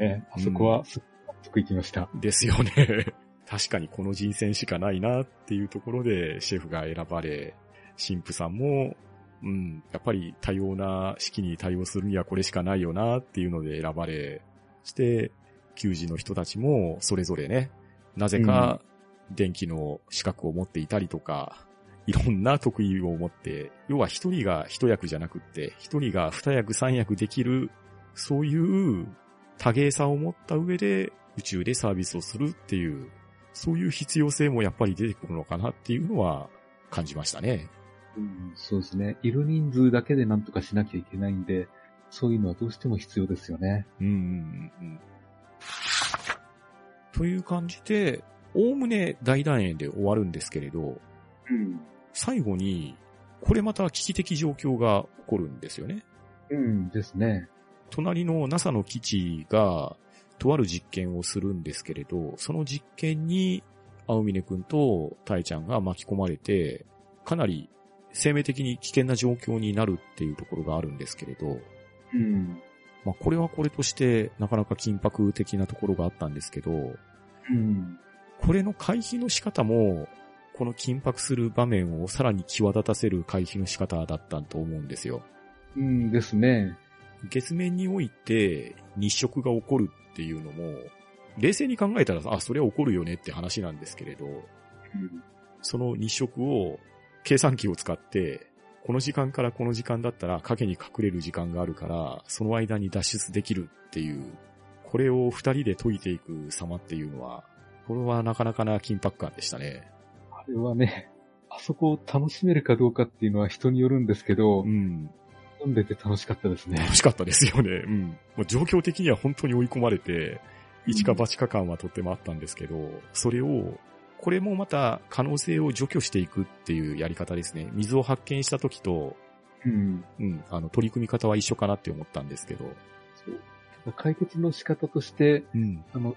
B: え、あそこはすっごく納得いきました。
A: ですよね。確かにこの人選しかないなっていうところでシェフが選ばれ、神父さんも、うん、やっぱり多様な式に対応するにはこれしかないよなっていうので選ばれ、そして、球児の人たちもそれぞれね、なぜか電気の資格を持っていたりとか、いろんな得意を持って、要は一人が一役じゃなくって、一人が二役三役できる、そういう多芸さを持った上で宇宙でサービスをするっていう、そういう必要性もやっぱり出てくるのかなっていうのは感じましたね。
B: うん、そうですね。いる人数だけでなんとかしなきゃいけないんで、そういうのはどうしても必要ですよね。
A: うんうんうんうん。という感じで、おおむね大団円で終わるんですけれど、
B: うん。
A: 最後に、これまた危機的状況が起こるんですよね。
B: うんですね。
A: 隣の NASA の基地が、とある実験をするんですけれど、その実験に、青峰くんとタイちゃんが巻き込まれて、かなり生命的に危険な状況になるっていうところがあるんですけれど、
B: うん。
A: まあこれはこれとしてなかなか緊迫的なところがあったんですけど、
B: うん。
A: これの回避の仕方も、この緊迫する場面をさらに際立たせる回避の仕方だったと思うんですよ。
B: うんですね。
A: 月面において日食が起こるっていうのも、冷静に考えたら、あ、それは起こるよねって話なんですけれど、
B: うん。
A: その日食を計算機を使って、この時間からこの時間だったら影に隠れる時間があるから、その間に脱出できるっていう、これを二人で解いていく様っていうのは、これはなかなかな緊迫感でしたね。
B: あれはね、あそこを楽しめるかどうかっていうのは人によるんですけど
A: う、ん。
B: 読んでて楽しかったですね。
A: 楽しかったですよね。うん。もう状況的には本当に追い込まれて、一か八か感はとってもあったんですけど、それを、これもまた可能性を除去していくっていうやり方ですね。水を発見した時と、
B: うん。
A: うん、あの、取り組み方は一緒かなって思ったんですけど。
B: そう。解決の仕方として、
A: うん。
B: あの、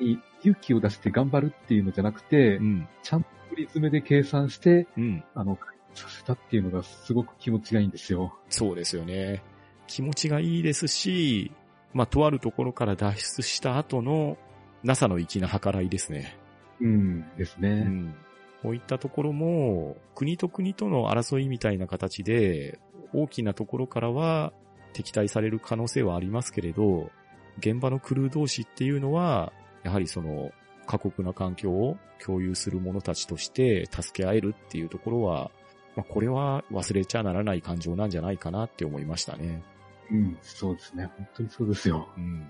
B: い勇気を出して頑張るっていうのじゃなくて、
A: うん。
B: ちゃんと振り詰めで計算して、
A: うん。
B: あの、させたっていうのがすごく気持ちがいいんですよ。
A: そうですよね。気持ちがいいですし、まあ、とあるところから脱出した後の NASA の粋な計らいですね。
B: うん。です
A: う
B: ね。
A: ん。こういったところも、国と国との争いみたいな形で、大きなところからは敵対される可能性はありますけれど、現場のクルー同士っていうのは、やはりその、過酷な環境を共有する者たちとして助け合えるっていうところは、まあ、これは忘れちゃならない感情なんじゃないかなって思いましたね。
B: うん。そうですね。本当にそうですよ。
A: うん。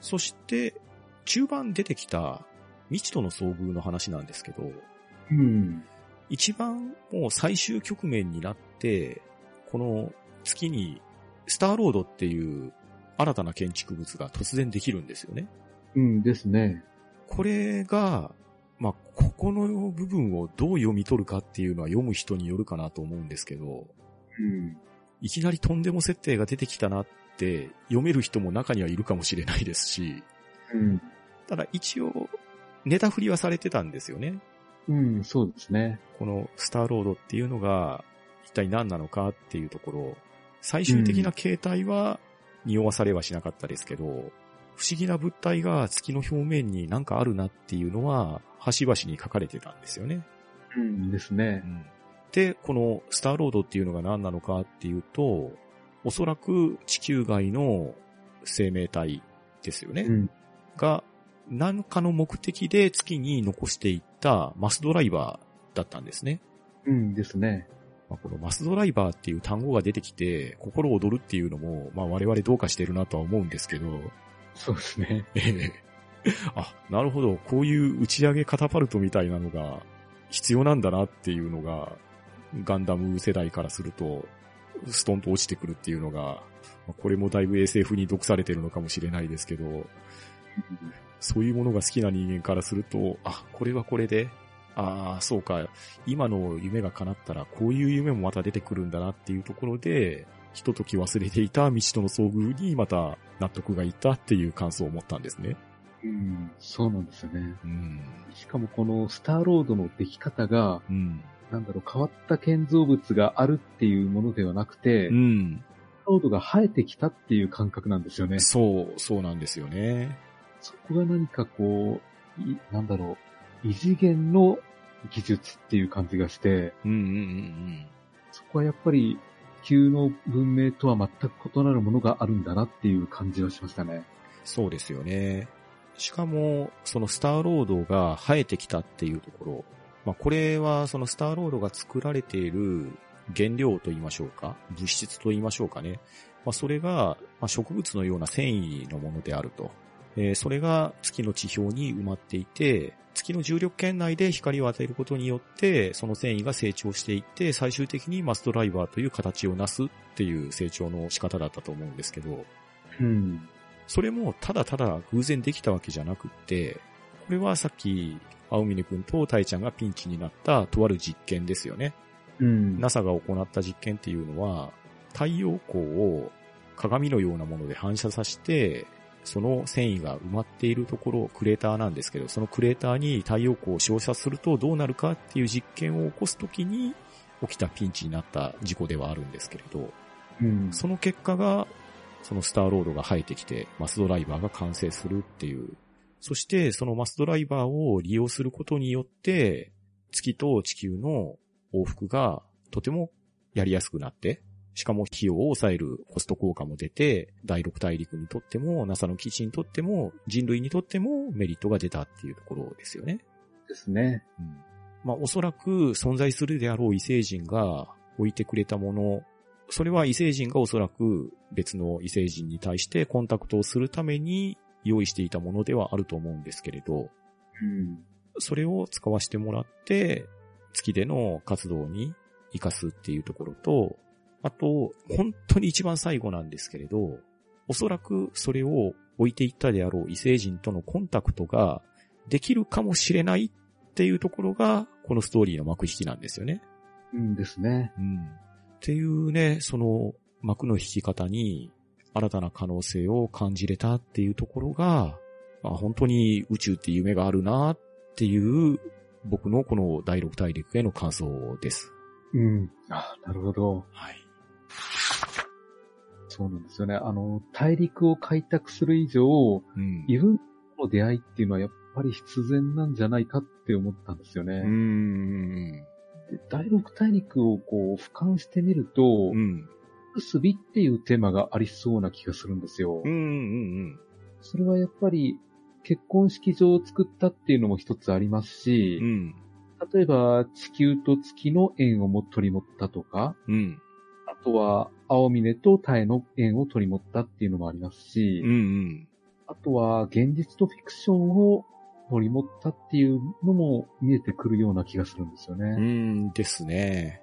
A: そして、中盤出てきた未知との遭遇の話なんですけど、
B: うん。
A: 一番もう最終局面になって、この月にスターロードっていう新たな建築物が突然できるんですよね。
B: うんですね。
A: これが、まあ、ここの部分をどう読み取るかっていうのは読む人によるかなと思うんですけど、
B: うん。
A: いきなりとんでも設定が出てきたなって読める人も中にはいるかもしれないですし、
B: うん。
A: ただ一応、ネタ振りはされてたんですよね。
B: うん、そうですね。
A: このスターロードっていうのが一体何なのかっていうところ、最終的な形態は匂わされはしなかったですけど、不思議な物体が月の表面になんかあるなっていうのは、端々に書かれてたんですよね。
B: うんですね。
A: で、このスターロードっていうのが何なのかっていうと、おそらく地球外の生命体ですよね。
B: うん。
A: が、何かの目的で月に残していったマスドライバーだったんですね。
B: うんですね。
A: まあ、このマスドライバーっていう単語が出てきて、心躍るっていうのも、まあ我々どうかしてるなとは思うんですけど、
B: そうですね。
A: ええあ、なるほど、こういう打ち上げカタパルトみたいなのが必要なんだなっていうのが、ガンダム世代からすると、ストンと落ちてくるっていうのが、まあこれもだいぶ SF に毒されてるのかもしれないですけど、そういうものが好きな人間からすると、あ、これはこれで、ああ、そうか、今の夢が叶ったらこういう夢もまた出てくるんだなっていうところで、ひととき忘れていた未知との遭遇にまた納得がいったっていう感想を持ったんですね。
B: うん、そうなんですよね。
A: うん。
B: しかもこのスターロードの出来方が、
A: うん。
B: なんだろう、変わった建造物があるっていうものではなくて、ス
A: うん。
B: ターロードが生えてきたっていう感覚なんですよね。
A: そう、そうなんですよね。
B: そこが何かこう、いなんだろう、異次元の技術っていう感じがして、
A: うんうんうん
B: そこはやっぱり、地球の文明とは全く異なるものがあるんだなっていう感じはしましたね。
A: そうですよね。しかも、そのスターロードが生えてきたっていうところ。まあ、これはそのスターロードが作られている原料と言いましょうか物質と言いましょうかね。まあ、それが、まあ、植物のような繊維のものであると。えーそれが月の地表に埋まっていて、月の重力圏内で光を与えることによって、その繊維が成長していって、最終的にマストライバーという形をなすっていう成長の仕方だったと思うんですけど、
B: うん。
A: それもただただ偶然できたわけじゃなくって、これはさっき、青峰くんとタイちゃんがピンチになったとある実験ですよね。
B: うん。
A: NASA が行った実験っていうのは、太陽光を鏡のようなもので反射させて、その繊維が埋まっているところ、クレーターなんですけど、そのクレーターに太陽光を照射するとどうなるかっていう実験を起こすときに起きたピンチになった事故ではあるんですけれど、
B: うん。
A: その結果が、そのスターロードが生えてきて、マスドライバーが完成するっていう。そして、そのマスドライバーを利用することによって、月と地球の往復がとてもやりやすくなって、しかも費用を抑えるコスト効果も出て、第六大陸にとっても、NASA の基地にとっても、人類にとってもメリットが出たっていうところですよね。
B: ですね。
A: うんまあおそらく存在するであろう異星人が置いてくれたもの、それは異星人がおそらく別の異星人に対してコンタクトをするために用意していたものではあると思うんですけれど、
B: うん。
A: それを使わせてもらって月での活動に活かすっていうところと、あと、本当に一番最後なんですけれど、おそらくそれを置いていったであろう異星人とのコンタクトができるかもしれないっていうところが、このストーリーの幕引きなんですよね。
B: うんですね。
A: うん。っていうね、その幕の引き方に新たな可能性を感じれたっていうところが、まあ、本当に宇宙って夢があるなっていう僕のこの第六大陸への感想です。
B: うん。あ、なるほど。
A: はい。
B: そうなんですよね。あの、大陸を開拓する以上、
A: うん。
B: 異文化の出会いっていうのはやっぱり必然なんじゃないかって思ったんですよ
A: う
B: ね。
A: ん。
B: で第六大陸をこう俯瞰してみると
A: う、ん。
B: 結びっていうテーマがありそうな気がするんですよ。
A: うん。うん。
B: それはやっぱり結婚式場を作ったっていうのも一つありますし
A: う、ん。
B: 例えば地球と月の縁をも取り持ったとか、
A: うん。
B: あとは青峰とタエの縁を取り持ったっていうのもありますし、
A: うん。
B: あとは現実とフィクションを取り持ったっていうのも見えてくるような気がするんですよ
A: う
B: ね。
A: ん。ですね。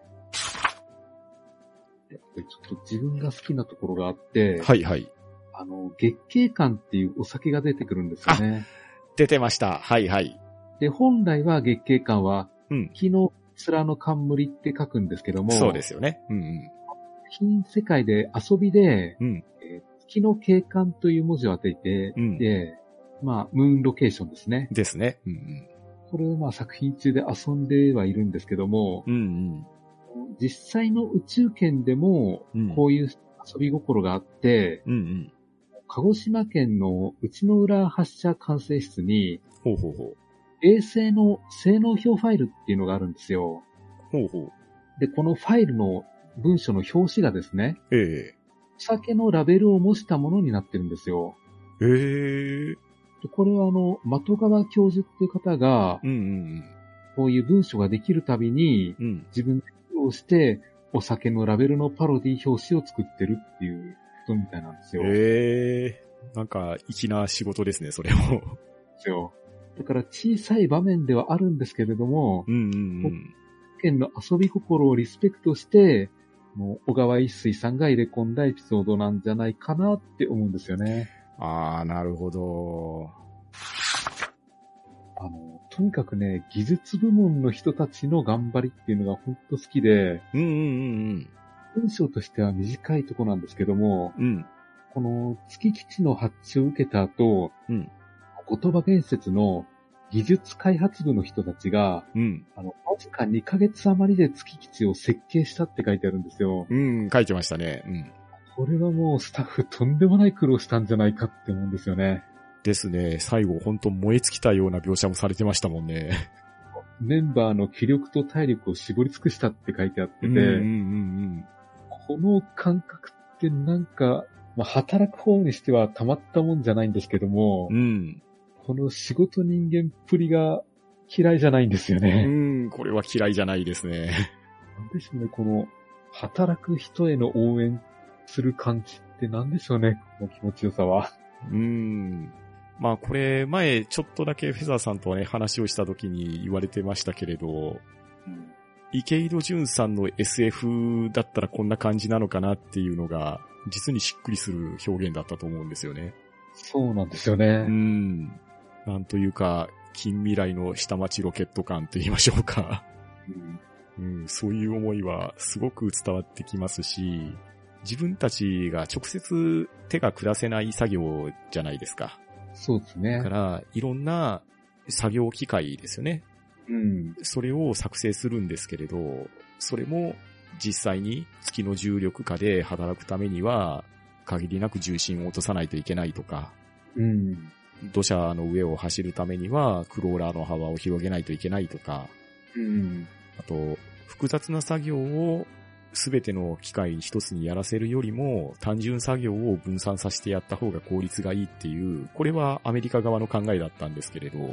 B: やっぱりちょっと自分が好きなところがあって、
A: はいはい。
B: あの、月桂冠っていうお酒が出てくるんですよね。
A: 出てました。はいはい。
B: で、本来は月桂冠は、
A: うん。
B: 木の面の冠って書くんですけども、
A: そうですよね。うん
B: 新世界で遊びで、
A: うん。うん。
B: えー月の景観という文字を当てて、
A: うん
B: で、まあ、ムーンロケーションですね。
A: ですね。うん
B: これをまあ作品中で遊んではいるんですけども、
A: うん。うん
B: 実際の宇宙圏でも
A: うん。
B: こういう遊び心があって、
A: うんうん。
B: 鹿児島県の内之浦発射管制室に
A: ほうほうほう。
B: 衛星の性能表ファイルっていうのがあるんですよ。
A: ほうほう。
B: で、このファイルの文書の表紙がですね、
A: え
B: お酒のラベルを模したものになってるんですよ。
A: えええ
B: でこれはあの、的川教授っていう方が、
A: うんうん
B: こういう文章ができるたびに、
A: うん。うん。
B: 自分で苦労して、お酒のラベルのパロディ表紙を作ってるっていう人みたいなんですよ。
A: ええなんか、粋な仕事ですね、それも。
B: ですよ。だから小さい場面ではあるんですけれども、
A: うんうんうん。
B: 県の遊び心をリスペクトして、もう小川一水さんが入れ込んだエピソードなんじゃないかなって思うんですよね。
A: ああ、なるほど。
B: あの、とにかくね、技術部門の人たちの頑張りっていうのが本当好きで、
A: うんうんうん
B: 文章としては短いとこなんですけども、
A: うん。うん。
B: この月基地の発注を受けた後、
A: うん
B: 言葉言説の技術開発部の人たちが、
A: うん。
B: あの、わずか2ヶ月余りで月基地を設計したって書いてあるんですよ。
A: うん、書いてましたね。うん。
B: これはもうスタッフとんでもない苦労したんじゃないかって思うんですよね。
A: ですね。最後、本当燃え尽きたような描写もされてましたもんね。
B: メンバーの気力と体力を絞り尽くしたって書いてあってて、
A: うんうんうん
B: この感覚ってなんか、まあ、働く方にしてはたまったもんじゃないんですけども、
A: うん。うん。
B: この仕事人間っぷりが嫌いじゃないんですよ
A: う
B: ね。
A: ん、これは嫌いじゃないですね。
B: なんでしょうね、この、働く人への応援する感じってなんでしょうね、この気持ちよさは。
A: うん。まあこれ、前ちょっとだけフェザーさんとはね、話をした時に言われてましたけれど、池井戸潤さんの SF だったらこんな感じなのかなっていうのが、実にしっくりする表現だったと思うんですよね。
B: そうなんですよ
A: う
B: ね。
A: ん。なんというか、近未来の下町ロケット感と言いましょうか。
B: うん
A: うん、そういう思いはすごく伝わってきますし、自分たちが直接手が下せない作業じゃないですか。
B: そうですね
A: だか。ら、いろんな作業機械ですよね。
B: うん。
A: それを作成するんですけれど、それも実際に月の重力下で働くためには、限りなく重心を落とさないといけないとか、
B: うん。
A: 土砂の上を走るためには、クローラーの幅を広げないといけないとか、
B: うん。
A: あと、複雑な作業をすべての機械一つにやらせるよりも、単純作業を分散させてやった方が効率がいいっていう、これはアメリカ側の考えだったんですけれど、
B: う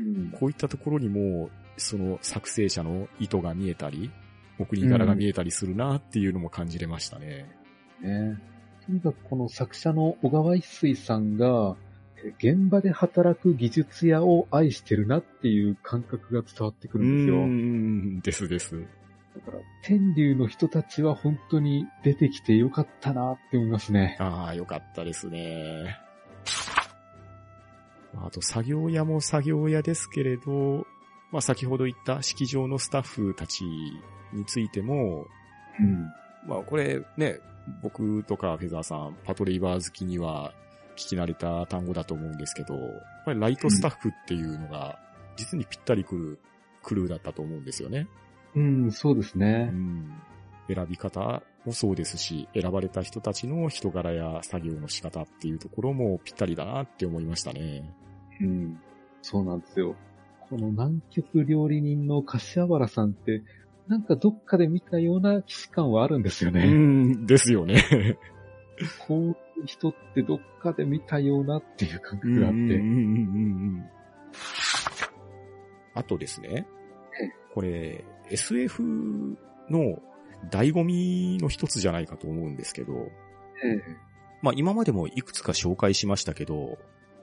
B: ん
A: こういったところにも、その作成者の意図が見えたり、お国柄が見えたりするなっていうのも感じれましたね。
B: ね。とにかくこの作者の小川一水さんが、え現場で働く技術屋を愛してるなっていう感覚が伝わってく
A: う
B: るんですよ。
A: ーん、ですです。
B: だから、天竜の人たちは本当に出てきてよかったなって思いますね。
A: ああ、よかったですね。あと、作業屋も作業屋ですけれど、まあ、先ほど言った式場のスタッフたちについても、
B: うん。
A: まあ、これね、僕とかフェザーさん、パトレイバー好きには聞き慣れた単語だと思うんですけど、やっぱりライトスタッフっていうのが、実にぴったりくるクルーだったと思うんですよね。
B: うん、そうです
A: う
B: ね。
A: ん。選び方もそうですし、選ばれた人たちの人柄や作業の仕方っていうところもぴったりだなって思いましたね。
B: うん。そうなんですよ。この南極料理人の柏原さんって、なんかどっかで見たような既視感はあるんですよ
A: う
B: ね。
A: ん、ですよね。
B: こ人ってどっかで見たようなっていう感
A: うん
B: 覚があって。
A: あとですね
B: ええ、
A: これ、SF の醍醐味の一つじゃないかと思うんですけど、
B: ええ
A: まあ今までもいくつか紹介しましたけど、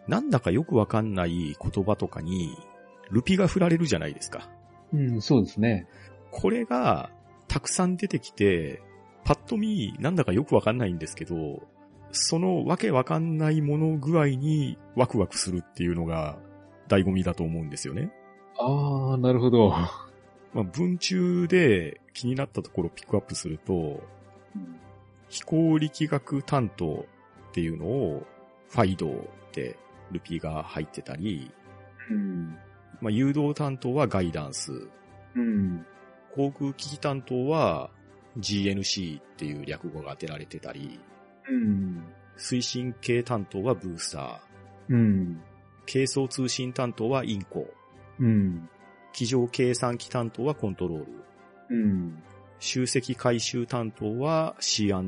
A: なんだかよくわかんない言葉とかに、ルピが振られるじゃないですか。
B: うん、そうですね。
A: これが、たくさん出てきて、パッと見、なんだかよくわかんないんですけど、そのわけわかんないもの具合にワクワクするっていうのが醍醐味だと思うんですよね。
B: ああ、なるほど。
A: まあ、文中で気になったところをピックアップすると、飛行力学担当っていうのをファイドってルピーが入ってたり、
B: うん。
A: まあ、誘導担当はガイダンス、
B: うん。
A: 航空機器担当は GNC っていう略語が当てられてたり、
B: うん。
A: 推進系担当はブースター、
B: うん。
A: 軽装通信担当はインコ、
B: うん。
A: 机上計算機担当はコントロール、
B: うん。
A: 集積回収担当は C&R。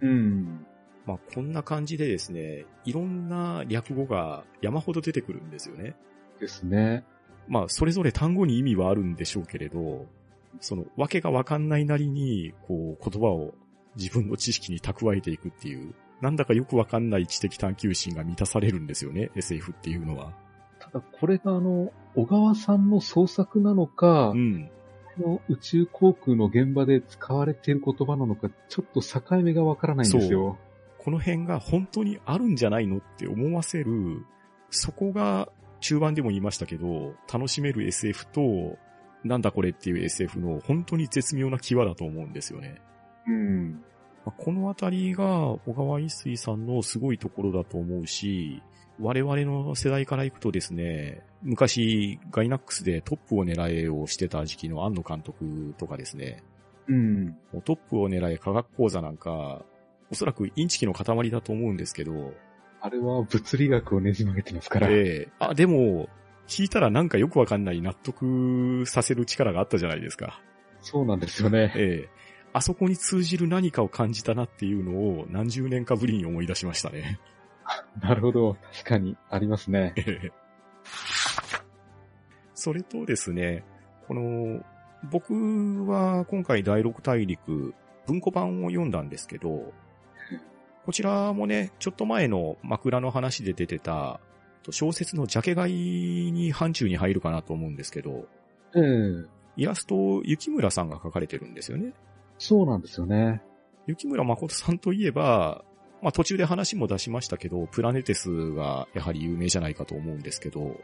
B: うん。
A: まあ、こんな感じでですね、いろんな略語が山ほど出てくるんですよね。
B: ですね。
A: まあ、それぞれ単語に意味はあるんでしょうけれど、その、わけがわかんないなりに、こう、言葉を自分の知識に蓄えていくっていう、なんだかよくわかんない知的探求心が満たされるんですよね、SF っていうのは。
B: ただ、これがあの、小川さんの創作なのか、
A: うん。
B: この宇宙航空の現場で使われている言葉なのか、ちょっと境目がわからないんですよ。
A: この辺が本当にあるんじゃないのって思わせる、そこが中盤でも言いましたけど、楽しめる SF と、なんだこれっていう SF の本当に絶妙な際だと思うんですよね。
B: うん。
A: まあこのあたりが小川一水さんのすごいところだと思うし、我々の世代から行くとですね、昔ガイナックスでトップを狙えをしてた時期の庵野監督とかですね、
B: うん。
A: トップを狙え科学講座なんか、おそらくインチキの塊だと思うんですけど、
B: あれは物理学をねじ曲げてますから。
A: ええあ、でも、聞いたらなんかよくわかんない納得させる力があったじゃないですか。
B: そうなんですよね。
A: ええあそこに通じる何かを感じたなっていうのを何十年かぶりに思い出しましたね。
B: なるほど。確かに、ありますね。
A: え えそれとですね、この、僕は今回第六大陸文庫版を読んだんですけど、こちらもね、ちょっと前の枕の話で出てた小説のジャケ買いに範疇に入るかなと思うんですけど、
B: ええ
A: イラストを雪村さんが描かれてるんですよね。
B: そうなんですよね。
A: 雪村誠さんといえば、まあ途中で話も出しましたけど、プラネテスがやはり有名じゃないかと思うんですけど、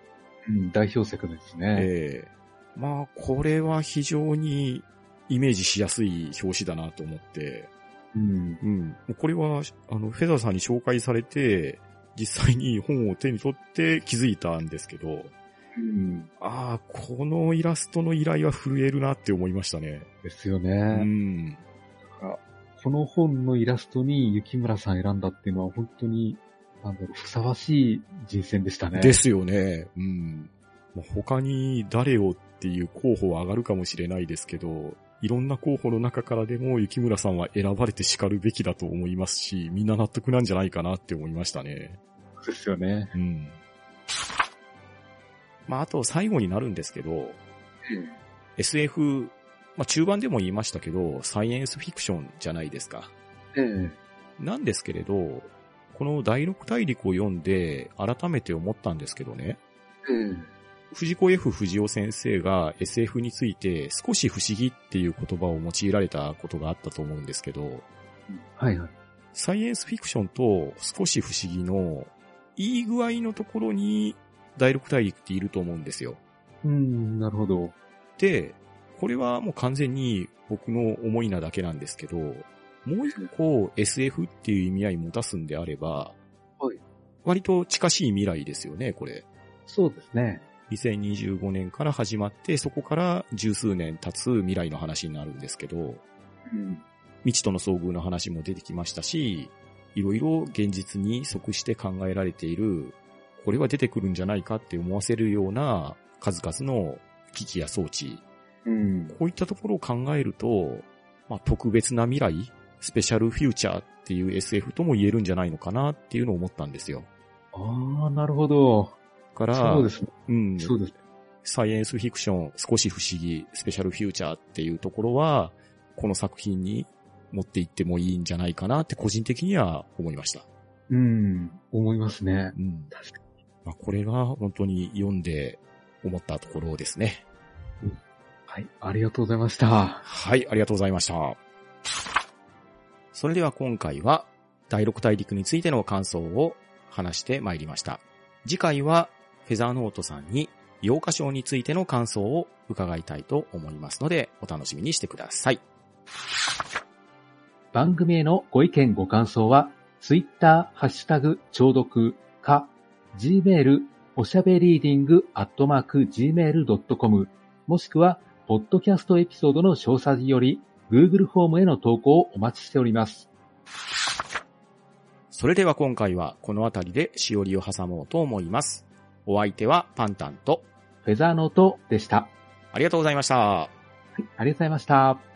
B: うん、代表作ですね。
A: ええまあこれは非常にイメージしやすい表紙だなと思って、
B: うん。
A: うん。これは、あの、フェザーさんに紹介されて、実際に本を手に取って気づいたんですけど、
B: うん。
A: ああ、このイラストの依頼は震えるなって思いましたね。
B: ですよ
A: う
B: ね。
A: ん。
B: この本のイラストに雪村さん選んだっていうのは本当に、なんだろう、ふさわしい人選でしたね。
A: ですよね。うん。まあ他に誰をっていう候補は上がるかもしれないですけど、いろんな候補の中からでも雪村さんは選ばれて叱るべきだと思いますし、みんな納得なんじゃないかなって思いましたね。
B: ですよね。
A: うん。まあ、あと最後になるんですけど、SF、まあ中盤でも言いましたけど、サイエンスフィクションじゃないですか。
B: ええ。
A: なんですけれど、この第六大陸を読んで改めて思ったんですけどね、
B: え
A: 藤子 F 不二雄先生が SF について少し不思議っていう言葉を用いられたことがあったと思うんですけど、
B: はいはい。
A: サイエンスフィクションと少し不思議のいい具合のところに第六大陸っていると思うんですよ。
B: うん、なるほど。
A: で、これはもう完全に僕の思いなだけなんですけど、もう一個 SF っていう意味合い持たすんであれば、
B: はい
A: 割と近しい未来ですよね、これ。
B: そうですね。
A: 2025年から始まって、そこから十数年経つ未来の話になるんですけど、
B: うん。
A: 未知との遭遇の話も出てきましたし、いろいろ現実に即して考えられている、これは出てくるんじゃないかって思わせるような数々の機器や装置、
B: うん。
A: こういったところを考えると、まあ、特別な未来、スペシャルフューチャーっていう SF とも言えるんじゃないのかなっていうのを思ったんですよ。
B: ああ、なるほど。
A: から、
B: そうですね。
A: うん、
B: そうです。
A: サイエンスフィクション、少し不思議、スペシャルフューチャーっていうところは、この作品に持っていってもいいんじゃないかなって個人的には思いました。
B: うん。思いますね。
A: うん。
B: 確か
A: まあ、これが本当に読んで思ったところですね。
B: はい。ありがとうございました。
A: はい、ありがとうございました。それでは今回は、第6大陸についての感想を話してまいりました。次回はフェザーノートさんに8日賞についての感想を伺いたいと思いますので、お楽しみにしてください。
B: 番組へのご意見ご感想は、ツイッター、ハッシュタグ、聴読か、gmail、おしゃべりーディング、アットマーク、gmail.com、もしくは、ポッドキャストエピソードの詳細より、Google フォームへの投稿をお待ちしております。
A: それでは今回はこの辺りでしおりを挟もうと思います。お相手はパンタンと、
B: フェザーノートでした。
A: ありがとうございました。
B: はい、ありがとうございました。